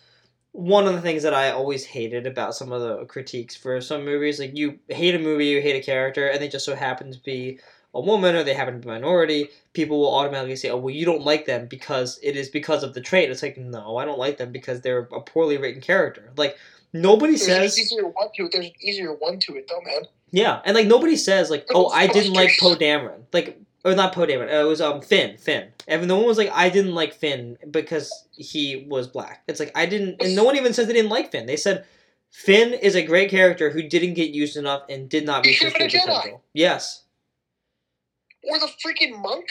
one of the things that I always hated about some of the critiques for some movies. Like you hate a movie, you hate a character, and they just so happen to be a woman or they happen to be a minority, people will automatically say, "Oh, well, you don't like them because it is because of the trait." It's like, no, I don't like them because they're a poorly written character. Like nobody There's says, easier one to it. There's an easier one to it though, man. yeah, and like nobody says like, "Oh, I didn't like Poe. Dameron," like or not Poe Dameron. It was um Finn. Finn. And no one was like, "I didn't like Finn because he was black." It's like I didn't, and no one even says they didn't like Finn. They said Finn is a great character who didn't get used enough and did not reach his should've full been a Jedi. potential. Yes. Or the freaking monk,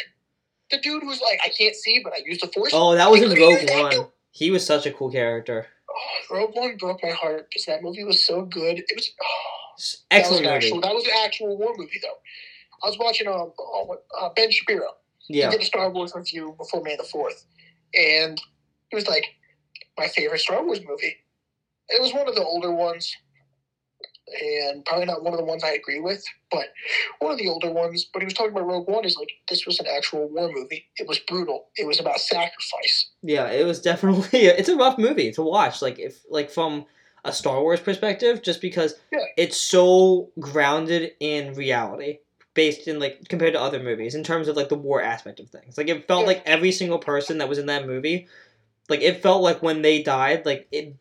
the dude who's like, I can't see, but I use the force. Oh, that was in He Rogue One. He was such a cool character. Oh, Rogue One broke my heart because that movie was so good. It was oh, S- that was Excellent movie. actual that was an actual war movie though. I was watching um oh, uh, Ben Shapiro. Yeah. He did a Star Wars review before May the Fourth, and he was like, "My favorite Star Wars movie." It was one of the older ones, and probably not one of the ones I agree with, but one of the older ones. But he was talking about Rogue One. He's like, "This was an actual war movie. It was brutal. It was about sacrifice." Yeah, it was definitely it's a rough movie to watch. Like if like from a Star Wars perspective, just because Yeah. it's so grounded in reality, based in like compared to other movies in terms of like the war aspect of things. Like it felt Yeah. like every single person that was in that movie, like it felt like when they died, like it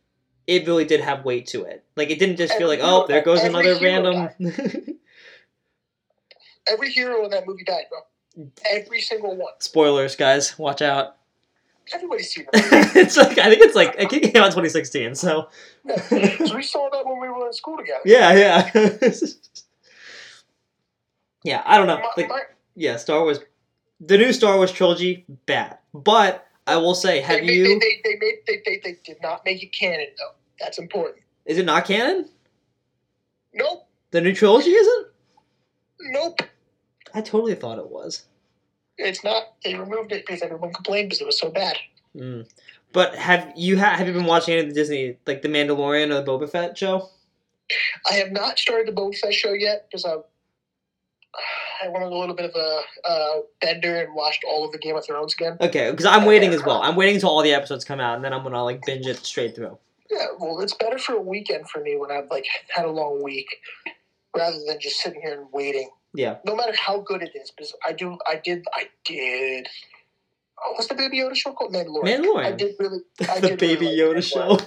it really did have weight to it. Like it didn't just feel like oh there goes another random. Every hero in that movie died, bro. Every single one. Spoilers, guys, watch out. Everybody's seen movie. it's like I think it's like it came out in twenty sixteen. So so we saw that when we were in school together. yeah, yeah. Yeah, I don't know. Like, yeah, Star Wars, the new Star Wars trilogy, bad. But I will say, have they, you? They, they, they, made, they, they, they did not make it canon, though. That's important. Is it not canon? Nope. The new trilogy isn't. Nope. I totally thought it was. It's not. They removed it because everyone complained because it was so bad. Mm. But have you ha- have you been watching any of the Disney like the Mandalorian or the Boba Fett show? I have not started the Boba Fett show yet because I, I went on a little bit of a uh, bender and watched all of the Game of Thrones again. Okay, because I'm waiting as well. I'm waiting until all the episodes come out, and then I'm gonna like binge it straight through. Yeah, well, it's better for a weekend for me when I've like had a long week, rather than just sitting here and waiting. Yeah. No matter how good it is, because I do, I did, I did. Oh, what's the Baby Yoda show called? Mandalorian. Mandalorian. I did really. I the did Baby really like Yoda show.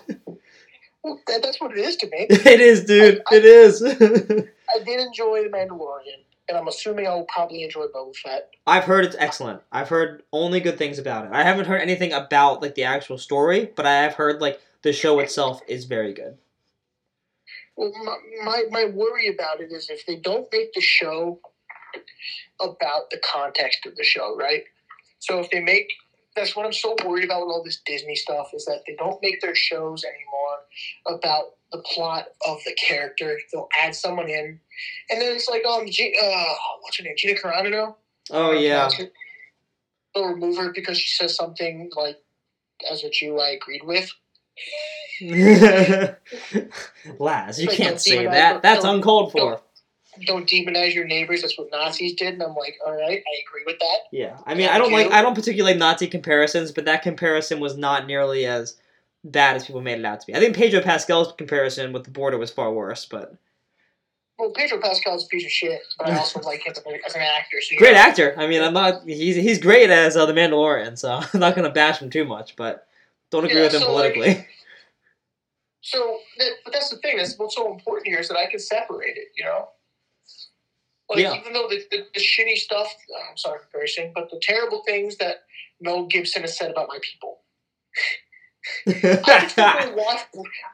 Well, that, that's what it is to me. it is, dude. I- I- it is. I did enjoy the Mandalorian, and I'm assuming I will probably enjoy Boba Fett. I've heard it's excellent. I've heard only good things about it. I haven't heard anything about like the actual story, but I have heard like the show itself is very good. Well, my, my my worry about it is if they don't make the show about the context of the show, right? So if they make that's what I'm so worried about with all this Disney stuff is that they don't make their shows anymore about the plot of the character. They'll add someone in, and then it's like um, G, uh, what's her name, Gina Carano. Oh yeah. They'll remove her because she says something like, as a Jew, I agreed with. Laz, you Like, can't say that. That's don't- uncalled for. Don't demonize your neighbors. That's what Nazis did. And I'm like, all right, I agree with that. Yeah, I mean, I don't like I don't particularly like Nazi comparisons, but that comparison was not nearly as bad as people made it out to be. I think Pedro Pascal's comparison with the border was far worse, but Well, Pedro Pascal's a piece of shit, but I also like him as an actor. So great yeah. actor. I mean, I'm not he's he's great as uh, the Mandalorian, so I'm not gonna bash him too much, but don't agree Yeah, with him so, like, politically. So, that, but that's the thing. That's what's so important here is that I can separate it. You know, like Yeah. even though the, the, the shitty stuff. I'm sorry for cursing, but the terrible things that Mel Gibson has said about my people. I can still go watch.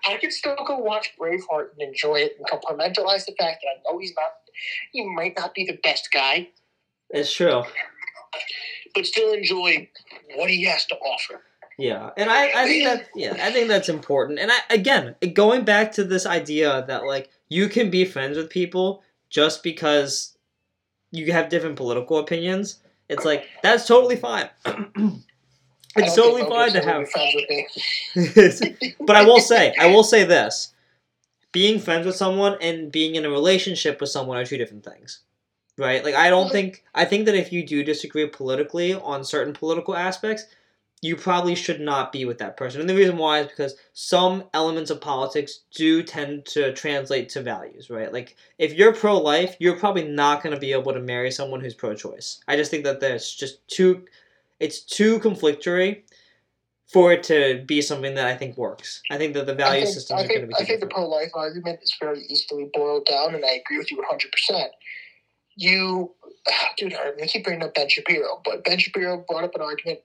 I still go watch Braveheart and enjoy it and compartmentalize the fact that I know he's not. He might not be the best guy, it's true. but still enjoy what he has to offer. Yeah, and I, I think that yeah, I think that's important. And I again, going back to this idea that like you can be friends with people just because you have different political opinions. It's like that's totally fine. It's totally fine to have. friends with me. but I will say, I will say this: being friends with someone and being in a relationship with someone are two different things, right? Like I don't think I think that if you do disagree politically on certain political aspects, you probably should not be with that person. And the reason why is because some elements of politics do tend to translate to values, right? Like if you're pro-life, you're probably not going to be able to marry someone who's pro-choice. I just think that there's just too, it's too conflictory for it to be something that I think works. I think that the value think, systems I are going to think, be. I think the pro-life argument is very easily boiled down, and I agree with you 100%. You, dude, I'm going to keep bringing up Ben Shapiro, but Ben Shapiro brought up an argument,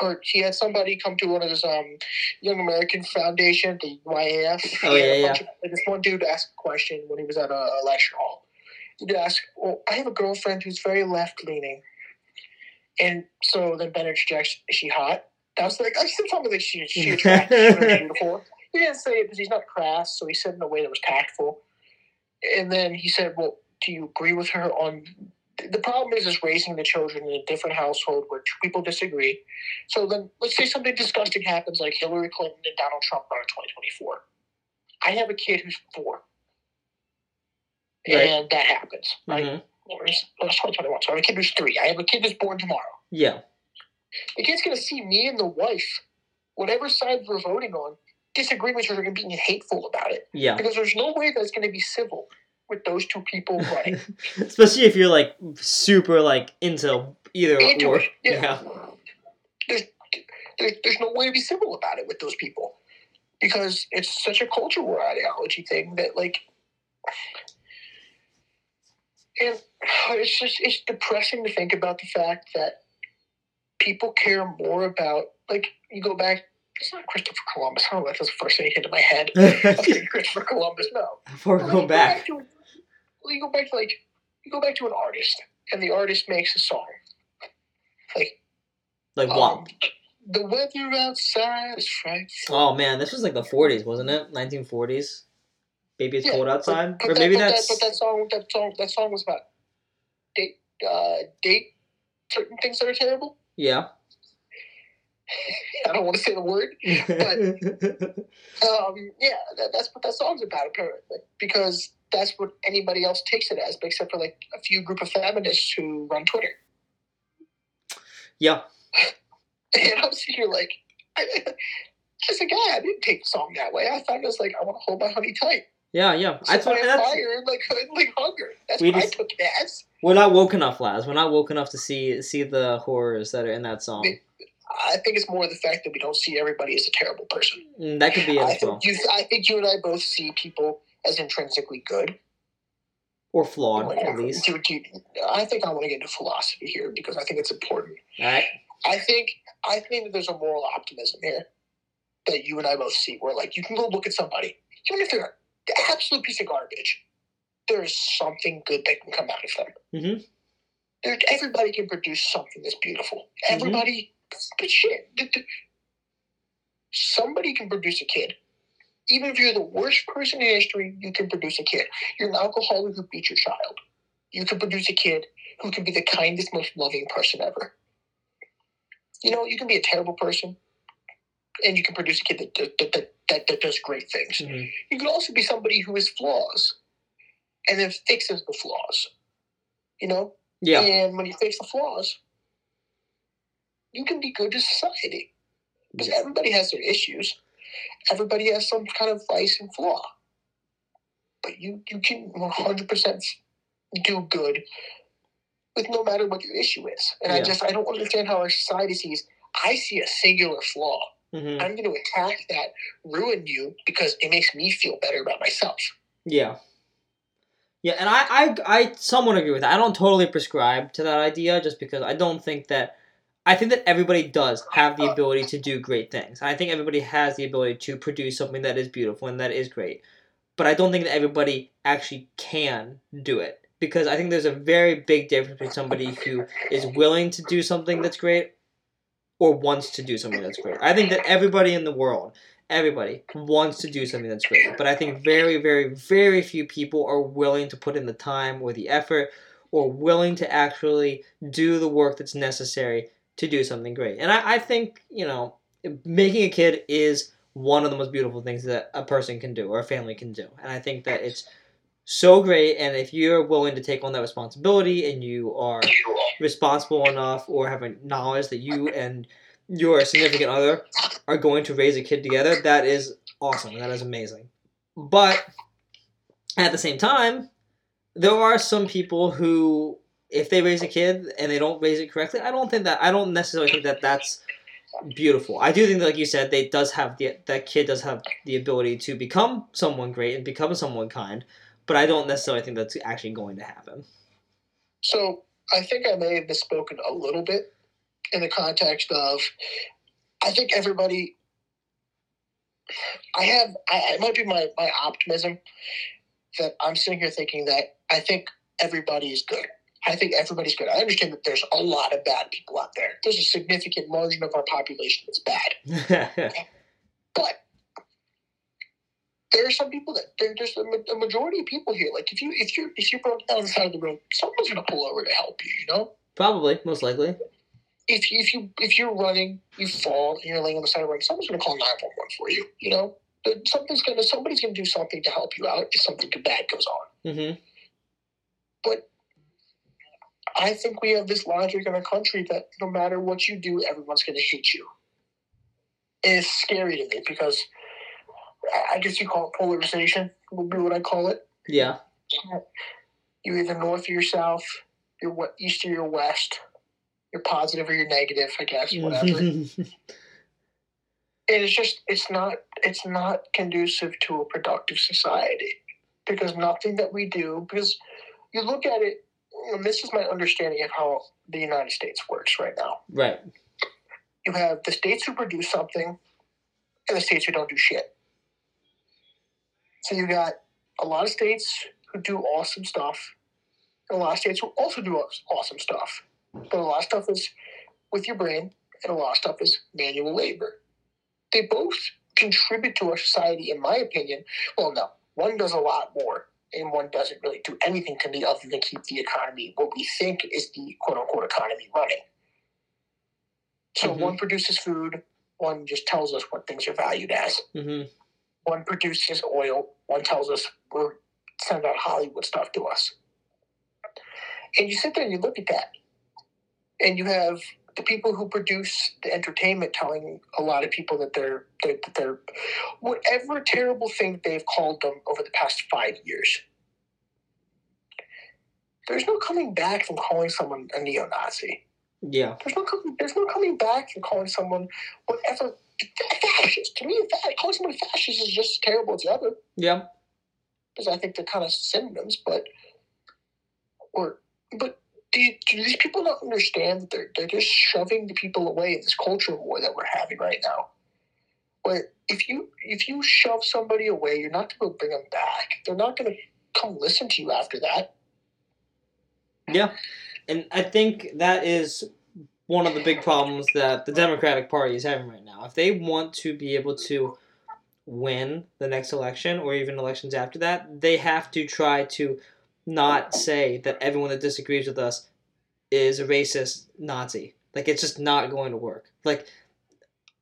or he had somebody come to one of his um, Young American Foundation, the YAF. Oh, He had a yeah, bunch Of, this one dude asked a question when he was at a, a lecture hall. He'd ask, well, I have a girlfriend who's very left-leaning. And so then Ben interjects, is she hot? I was like, I said something like she, she was beautiful. He didn't say it because he's not crass, so he said in a way that was tactful. And then he said, "Well, do you agree with her on?" The problem is, is raising the children in a different household where two people disagree. So then, let's say something disgusting happens, like Hillary Clinton and Donald Trump run in 2024. I have a kid who's four, Right. and that happens. Right? Mhm. It's, well, it's 2021. So I have a kid who's three. I have a kid who's born tomorrow. Yeah, The kid's going to see me and the wife, whatever side we're voting on, disagree with each other and being hateful about it. yeah. Because there's no way that's going to be civil with those two people running. Especially if you're like super like into either Into or. it, yeah. yeah. There's, there, there's no way to be civil about it with those people. Because it's such a culture war ideology thing that, like, and it's just, it's depressing to think about the fact that people care more about, like, you go back, it's not Christopher Columbus. I don't know if that's the first thing that hit into my head. Okay, Christopher Columbus, no. Before we go you back. to, well, you go back to like you go back to an artist, and the artist makes a song. Like Like um, what? the weather outside is frightful. Oh man, this was like the 40s, wasn't it? 1940s. Maybe it's Yeah, cold outside, but or that- maybe but that's that, but that song. That song. That song was about date. Uh, date certain things that are terrible. yeah. I don't want to say the word. Um, yeah, that, that's what that song's about apparently, because that's what anybody else takes it as, except for like a few group of feminists who run Twitter. yeah, And I'm sitting here like, I, as a guy, I didn't take the song that way. I thought it was like, I want to hold my honey tight. yeah, yeah. I thought that's fire like, like hunger. That's what just- I took it as. We're not woke enough, Laz. We're not woke enough to see see the horrors that are in that song. I think it's more the fact that we don't see everybody as a terrible person. Mm, That could be it I as well, think you, I think you and I both see people as intrinsically good. or flawed at least. do- do- I think I want to get into philosophy here because I think it's important. All right. I think I think that there's a moral optimism here that you and I both see. Where like you can go look at somebody, even if they're the absolute piece of garbage, there is something good that can come out of them. Mhm. There, everybody can produce something that's beautiful. Mhm. Everybody, but shit, somebody can produce a kid. Even if you're the worst person in history, you can produce a kid. You're an alcoholic who beat your child. You can produce a kid who can be the kindest, most loving person ever. You know, you can be a terrible person, and you can produce a kid that that, that, that, that does great things. Mm-hmm. You could also be somebody who has flaws, and then fixes the flaws. You know, Yeah. and when you fix the flaws, you can be good to society because everybody has their issues. Everybody has some kind of vice and flaw, but you you can one hundred percent do good with no matter what your issue is. And I just I don't understand how our society sees. I see a singular flaw. hmm I'm going to attack that, ruin you because it makes me feel better about myself. Yeah. Yeah, and I, I, I somewhat agree with that. I don't totally prescribe to that idea just because I don't think that. I think that everybody does have the ability to do great things. I think everybody has the ability to produce something that is beautiful and that is great. But I don't think that everybody actually can do it. Because I think there's a very big difference between somebody who is willing to do something that's great or wants to do something that's great. I think that everybody in the world everybody wants to do something that's great. But i think very very very few people are willing to put in the time or the effort or willing to actually do the work that's necessary to do something great. And i, I think you know making a kid is one of the most beautiful things that a person can do or a family can do. And i think that it's so great. And if you're willing to take on that responsibility and you are responsible enough or have a knowledge that you and your significant other are going to raise a kid together, that is awesome. That is amazing. But at the same time, there are some people who, if they raise a kid and they don't raise it correctly, I don't think that I don't necessarily think that that's beautiful. I do think, that, like you said, they does have the that kid does have the ability to become someone great and become someone kind. But I don't necessarily think that's actually going to happen. So I think I may have misspoken a little bit in the context of I think everybody I have I it might be my, my optimism that I'm sitting here thinking that I think everybody is good. I think everybody's good. I understand that there's a lot of bad people out there. There's a significant margin of our population that's bad. But there are some people that there, there's a, a majority of people here. Like if you if you if you broke down the side of the road, someone's gonna pull over to help you. You know, Probably, most likely. If you, if you if you're running, you fall and you're laying on the side of the road, someone's gonna call nine one one for you. You know, something's gonna somebody's gonna do something to help you out if something bad goes on. hmm But I think we have this logic in our country that no matter what you do, everyone's gonna hate you. And it's scary to me because I- I guess you call it polarization would be what I call it. Yeah. You're either north or you're south. You're what east or you're west. You're positive or you're negative, I guess, whatever. and it's just it's not it's not conducive to a productive society because nothing that we do because you look at it and this is my understanding of how the United States works right now. right. You have the states who produce something and the states who don't do shit. So you got a lot of states who do awesome stuff, and a lot of states who also do awesome stuff. But a lot of stuff is with your brain, and a lot of stuff is manual labor. They both contribute to our society, in my opinion. Well, no, one does a lot more, and one doesn't really do anything to me other than keep the economy, what we think is the quote unquote economy, running. So Mhm. one produces food, one just tells us what things are valued as. hmm One produces oil, one tells us we're sending out Hollywood stuff to us. And you sit there and you look at that, and you have the people who produce the entertainment telling a lot of people that they're they're, that they're whatever terrible thing they've called them over the past five years. There's no coming back from calling someone a neo-Nazi. Yeah. There's no coming, there's no coming back from calling someone whatever fascist. To me, calling someone fascist is just as terrible as the other Yeah. because I think they're kind of synonyms. But or but do, do these people not understand that they're they're just shoving the people away in this culture war that we're having right now? But if you if you shove somebody away, you're not going to bring them back. They're not going to come listen to you after that. Yeah. And I think that is one of the big problems that the Democratic Party is having right now. If they want to be able to win the next election or even elections after that, they have to try to not say that everyone that disagrees with us is a racist Nazi. Like it's just not going to work. Like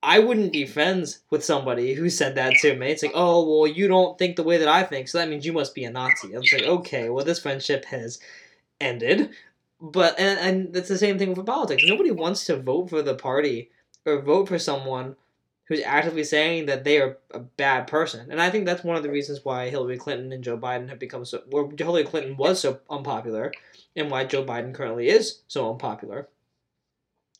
I wouldn't be friends with somebody who said that to me. It's like, oh, well, you don't think the way that I think, so that means you must be a Nazi. It's like, okay, well, this friendship has ended. But, and, and it's the same thing with politics. Nobody wants to vote for the party or vote for someone who's actively saying that they are a bad person. And I think that's one of the reasons why Hillary Clinton and Joe Biden have become so, where Hillary Clinton was so unpopular, and why Joe Biden currently is so unpopular.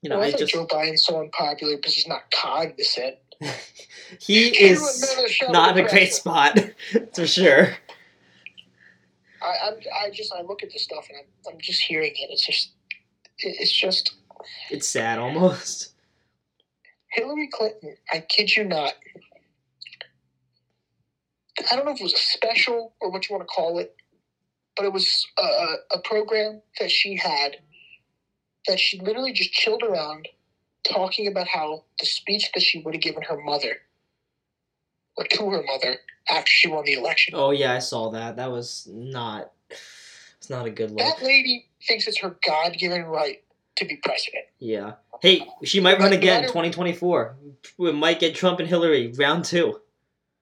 You know, well, I, think just, Joe Biden's so unpopular because he's not cognizant. he is not in a great spot, for sure. I, I, I just I look at this stuff and I'm, I'm just hearing it. It's just, it's just. It's sad almost. Hillary Clinton, I kid you not. I don't know if it was a special or what you want to call it, but it was a, a program that she had that she literally just chilled around talking about how the speech that she would have given her mother or to her mother after she won the election. Oh yeah, I saw that. That was not it's not a good look. That lady thinks it's her God given right to be president. Yeah. Hey, she might run again, twenty twenty four. We might get Trump and Hillary round two.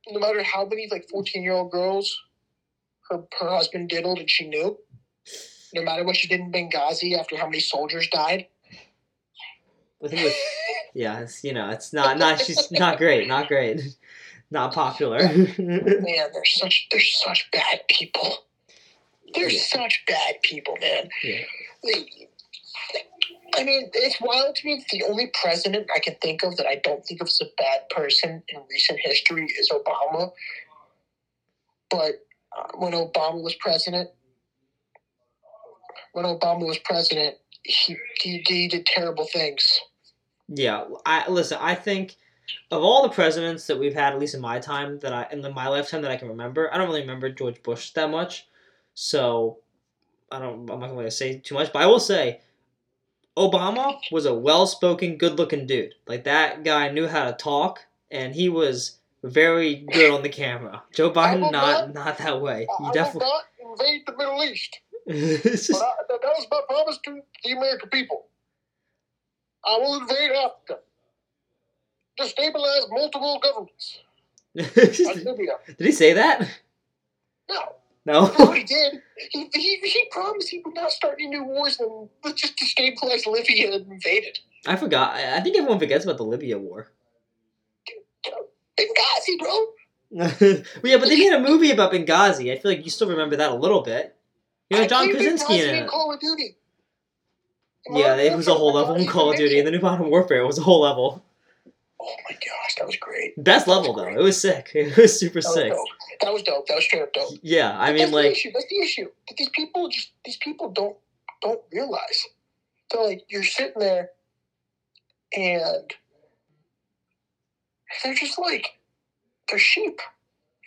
No matter how many like fourteen year old girls her her husband diddled and she knew, no matter what she did in Benghazi after how many soldiers died. I think it was, yeah, it's you know, it's not not she's not great, not great, not popular. man, they're such they're such bad people. They're yeah. such bad people, man. Yeah. They, I mean, it's wild to me. The only president I can think of that I don't think of as a bad person in recent history is Obama. But uh, when Obama was president, when Obama was president, he, he, he did terrible things. Yeah, I listen. I think of all the presidents that we've had, at least in my time that I in the, my lifetime that I can remember, I don't really remember George Bush that much. So I don't. I'm not going to say too much, but I will say Obama was a well-spoken, good-looking dude. Like that guy knew how to talk, and he was very good on the camera. Joe Biden, not, not, not that way. He I definitely will not invade the Middle East. but I, that was my promise to the American people. I will invade Africa. Destabilize multiple governments. Did he say that? No. No. What he did. He, he, he promised he would not start any new wars and just destabilize Libya and invade it. I forgot. I think everyone forgets about the Libya war. Benghazi, bro. well, yeah, but they made a movie about Benghazi. I feel like you still remember that a little bit. You know, John Krasinski in it. Call of Duty. Yeah, it was a whole level in Call of Duty, and then Modern Warfare was a whole level. Oh my gosh, that was great. Best level though. It was sick. It was super sick. That was dope. That was straight up dope. Yeah, I but mean, that's like the issue. that's the issue. That these people just these people don't don't realize. So like you're sitting there, and they're just like they're sheep,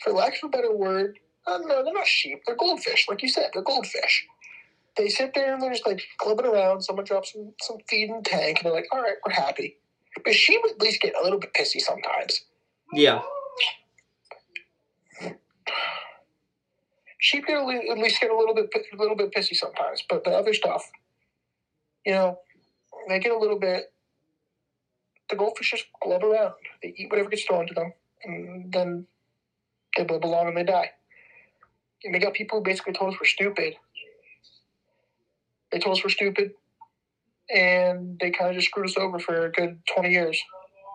for lack of a better word. Uh, no, they're not sheep. They're goldfish, like you said. They're goldfish. They sit there and they're just like clubbing around. Someone drops some some feed in the tank, and they're like, "All right, we're happy." But she would at least get a little bit pissy sometimes. Yeah. She could at least get a little bit a little bit pissy sometimes, but the other stuff, you know, they get a little bit. The goldfish just glub around. They eat whatever gets thrown to them, and then they live along and they die. And they got people who basically told us we're stupid. They told us we're stupid and they kind of just screwed us over for a good 20 years.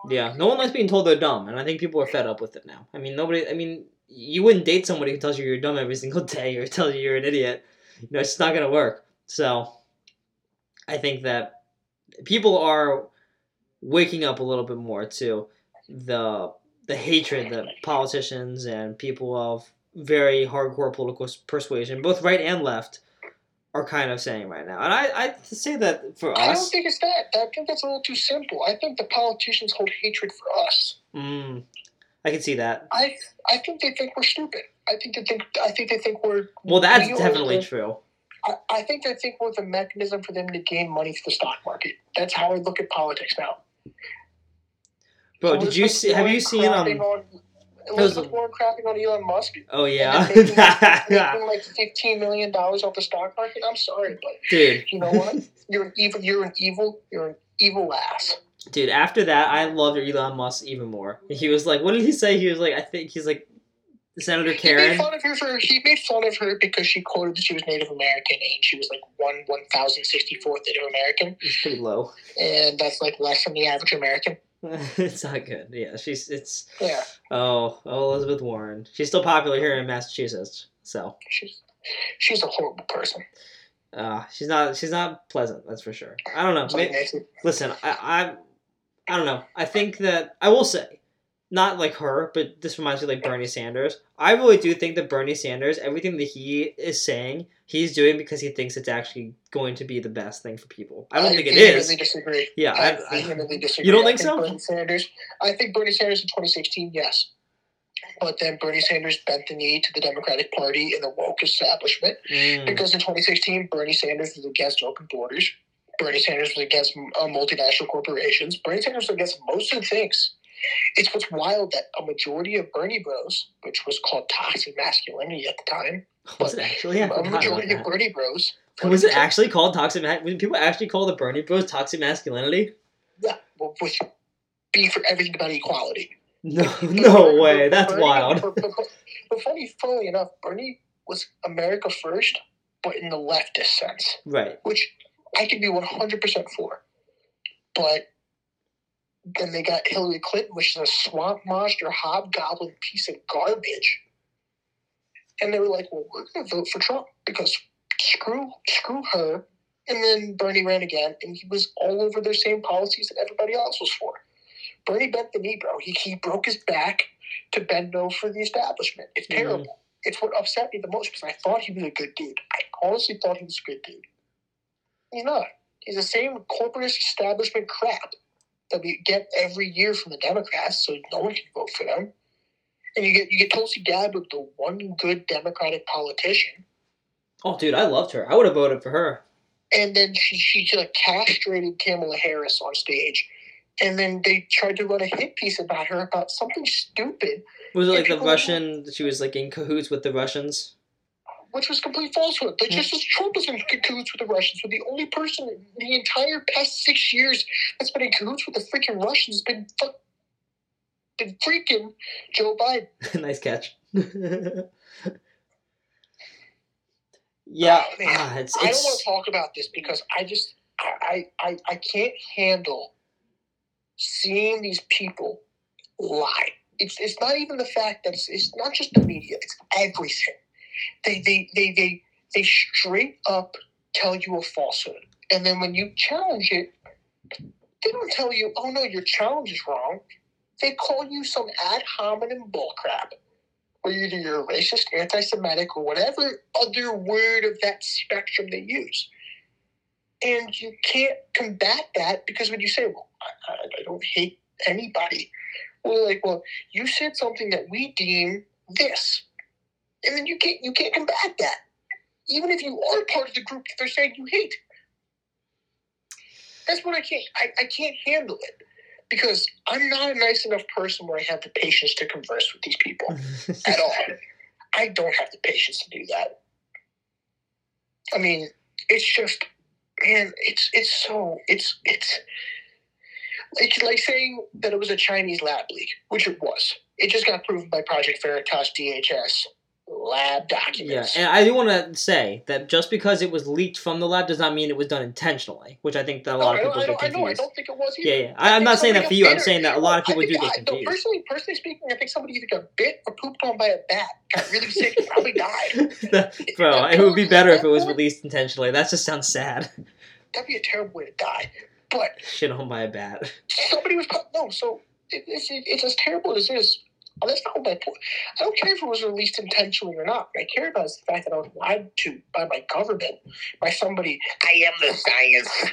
Yeah, no one likes being told they're dumb, and I think people are fed up with it now. I mean, nobody, I mean, you wouldn't date somebody who tells you you're dumb every single day or tells you you're an idiot. You know, it's not going to work. So, I think that people are waking up a little bit more to the the hatred that politicians and people of very hardcore political persuasion, both right and left, are kind of saying right now. And I, I say that for us. I don't think it's that. I think that's a little too simple. I think the politicians hold hatred for us. Mm, I can see that. I I think they think we're stupid. I think they think I think they think we're. Well, that's we definitely the, true. I, I think they think we're the mechanism for them to gain money through the stock market. That's how I look at politics now. Bro, did you see? Have you seen um? On, Elizabeth Warren crapping on Elon Musk. Oh yeah, making, making like fifteen million dollars off the stock market. I'm sorry, but dude, you know what? You're an evil. You're an evil. You're an evil ass. Dude, after that, I loved Elon Musk even more. He was like, what did he say? He was like, I think he's like, Senator He made Karen. fun of her for he made fun of her because she quoted that she was Native American and she was like one one thousand sixty fourth Native American, It's pretty low. and that's like less than the average American. it's not good. Yeah, she's it's Yeah, oh, oh Elizabeth Warren. She's still popular here in Massachusetts. So she's she's a horrible person. uh, she's not she's not pleasant. That's for sure. I don't know. It's like May- Nancy. listen, I, I I don't know. I think that I will say, not like her, but this reminds me like Bernie Sanders. I really do think that Bernie Sanders, everything that he is saying, he's doing because he thinks it's actually going to be the best thing for people. I don't think it is. disagree. Yeah, I, I, I, disagree. You don't I think so? Bernie Sanders. I think Bernie Sanders in 2016, yes. But then Bernie Sanders bent the knee to the Democratic Party and the woke establishment Mm, because in 2016, Bernie Sanders was against open borders. Bernie Sanders was against uh, multinational corporations. Bernie Sanders was against most of the things. It's what's wild that a majority of Bernie Bros, which was called toxic masculinity at the time, was it actually? a majority of. Bernie Bros. Was it actually called toxic? Ma- when people actually call the Bernie Bros toxic masculinity? Yeah, well, which be for everything about equality. No, But no Bernie- way. That's Bernie- wild. But, but, but, but funny, funnily enough, Bernie was America first, but in the leftist sense, Right. which I can be one hundred percent for. But then they got Hillary Clinton, which is a swamp monster, hobgoblin piece of garbage, and they were like, "Well, we're going to vote for Trump because screw screw her." And then Bernie ran again, and he was all over their same policies that everybody else was for. Bernie bent the knee, bro. He, he broke his back to bend over for the establishment. It's Mhm. terrible. It's what upset me the most because I thought he was a good dude. I honestly thought he was a good dude. He's not. He's the same corporatist establishment crap that we get every year from the Democrats, so no one can vote for them. And you get you get Tulsi Gabbard, the one good Democratic politician, Oh, dude, I loved her. I would have voted for her. and then she she like castrated Kamala Harris on stage, and then they tried to run a hit piece about her about something stupid, Was it like the Russian? She was like in cahoots with the Russians. Which was complete falsehood. Yeah. just as Trump was in cahoots with the Russians, but the only person in the entire past six years that's been in cahoots with the freaking Russians has been fuck, been freaking Joe Biden. nice catch. yeah, Oh, ah, it's I don't want to talk about this because I just I, I I can't handle seeing these people lie. It's it's not even the fact that it's, it's not just the media, it's everything. They they they they they straight up tell you a falsehood. And then when you challenge it, they don't tell you, oh no, your challenge is wrong. They call you some ad hominem bullcrap. Or either you're racist, anti Semitic, or whatever other word of that spectrum they use. And you can't combat that because when you say, well, I, I don't hate anybody, we're like, well, you said something that we deem this. And then you can't you can't combat that. Even if you are part of the group that they're saying you hate. That's what I can't I, I can't handle it. Because I'm not a nice enough person where I have the patience to converse with these people at all. I don't have the patience to do that. I mean, it's just, man, it's it's so it's it's like like saying that it was a Chinese lab leak, which it was. It just got proven by Project Veritas DHS lab documents. yeah, and I do want to say that just because it was leaked from the lab does not mean it was done intentionally, which I think that a lot I of people I, get don't, I know. I don't think it was either. Yeah, yeah. I I'm not saying that for you. I'm saying that a lot of people do get I- no, personally, personally speaking, I think somebody either got bit or pooped on by a bat, got really sick, and probably died. Bro, it would be better if it was released intentionally. That just sounds sad. That'd be a terrible way to die. But Shit on by a bat. somebody was no. So it, it's it, it's as terrible as this. Well, that's not my point. I don't care if it was released intentionally or not. What I care about is the fact that I was lied to by my government, by somebody. I am the science.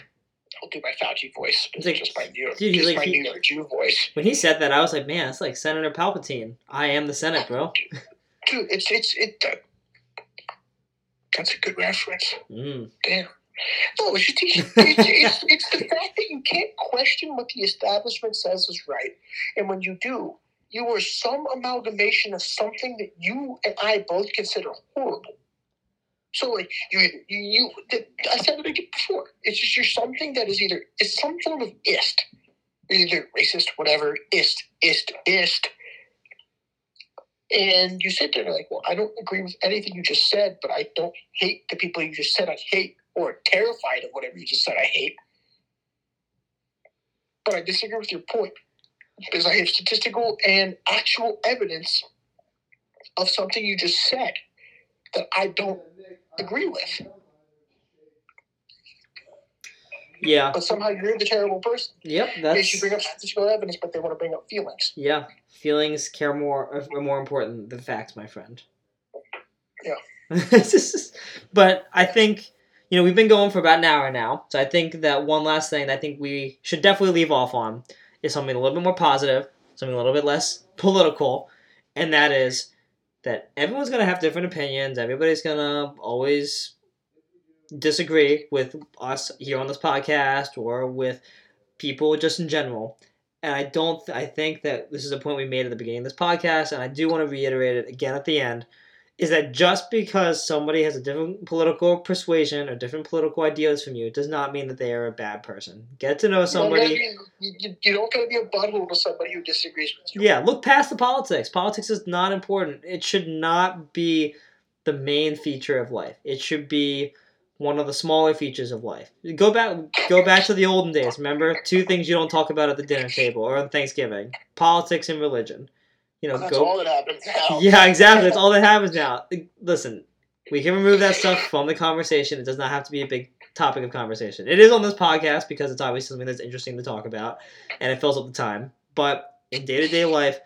I'll do my Fauci voice. It's like- just my New York, dude, just like- my he- New York Jew voice. When he said that, I was like, man, it's like Senator Palpatine. I am the Senate, bro. Dude, it's it's it. Uh, that's a good reference. Mm. Damn. No, it's, just, it's, it's, it's the fact that you can't question what the establishment says is right. And when you do, you are some amalgamation of something that you and I both consider horrible. So, like, you, you, you I said it again before. It's just you're something that is either, it's some form of ist, either racist, whatever, ist, ist, ist. And you sit there and like, well, I don't agree with anything you just said, but I don't hate the people you just said I hate, or terrified of whatever you just said I hate. But I disagree with your point because I have statistical and actual evidence of something you just said that I don't agree with. Yeah. But somehow you're the terrible person. Yep. That's you bring up statistical evidence, but they want to bring up feelings. yeah. Feelings care more uh, are more important than facts, my friend. Yeah. But I think you know we've been going for about an hour now, so I think that one last thing I think we should definitely leave off on is something a little bit more positive, something a little bit less political, and that is that everyone's gonna have different opinions. Everybody's gonna always disagree with us here on this podcast or with people just in general. And I don't. I think that this is a point we made at the beginning of this podcast, and I do want to reiterate it again at the end. Is that just because somebody has a different political persuasion or different political ideas from you does not mean that they are a bad person. Get to know You don't gotta somebody. you, you don't got to be a butthole to somebody who disagrees with you. Yeah, look past the politics. Politics is not important. It should not be the main feature of life. It should be one of the smaller features of life. Go back go back to the olden days. Remember two things you don't talk about at the dinner table or on Thanksgiving. Politics and religion. You know, That's go all that happens now. Yeah, exactly. That's all that happens now. Listen, we can remove that stuff from the conversation. It does not have to be a big topic of conversation. It is on this podcast because it's obviously something that's interesting to talk about and it fills up the time. But in day to day life,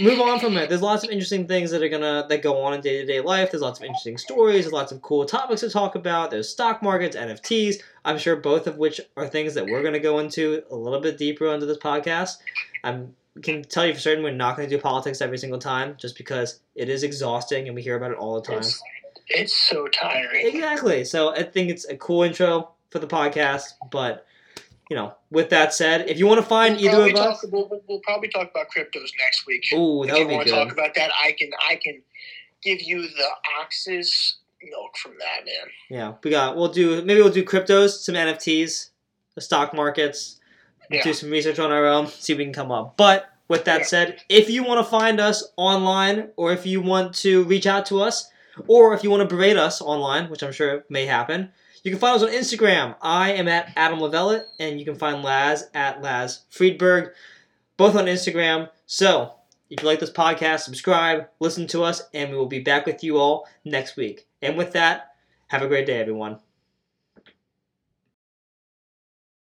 move on from it. There's lots of interesting things that are gonna that go on in day to day life. There's lots of interesting stories. There's lots of cool topics to talk about. There's stock markets, NFTs. I'm sure both of which are things that we're gonna go into a little bit deeper into this podcast. I'm can tell you for certain we're not going to do politics every single time, just because it is exhausting and we hear about it all the time. It's, it's so tiring. Exactly. So I think it's a cool intro for the podcast. But you know, with that said, if you want to find We'll either of us, talk, we'll, we'll- probably talk about cryptos next week. ooh, if that you would be want to talk about that, I can I can give you the ox's milk from that man. Yeah, we got. We'll do maybe we'll do cryptos, some NFTs, the stock markets. Yeah. Do some research on our own, see if we can come up. But with that Yeah. said, if you want to find us online, or if you want to reach out to us, or if you want to berate us online, which I'm sure may happen, you can find us on Instagram. I am at Adam Lavellette, and you can find Laz at Laz Friedberg, both on Instagram. So if you like this podcast, subscribe, listen to us, and we will be back with you all next week. And with that, have a great day, everyone.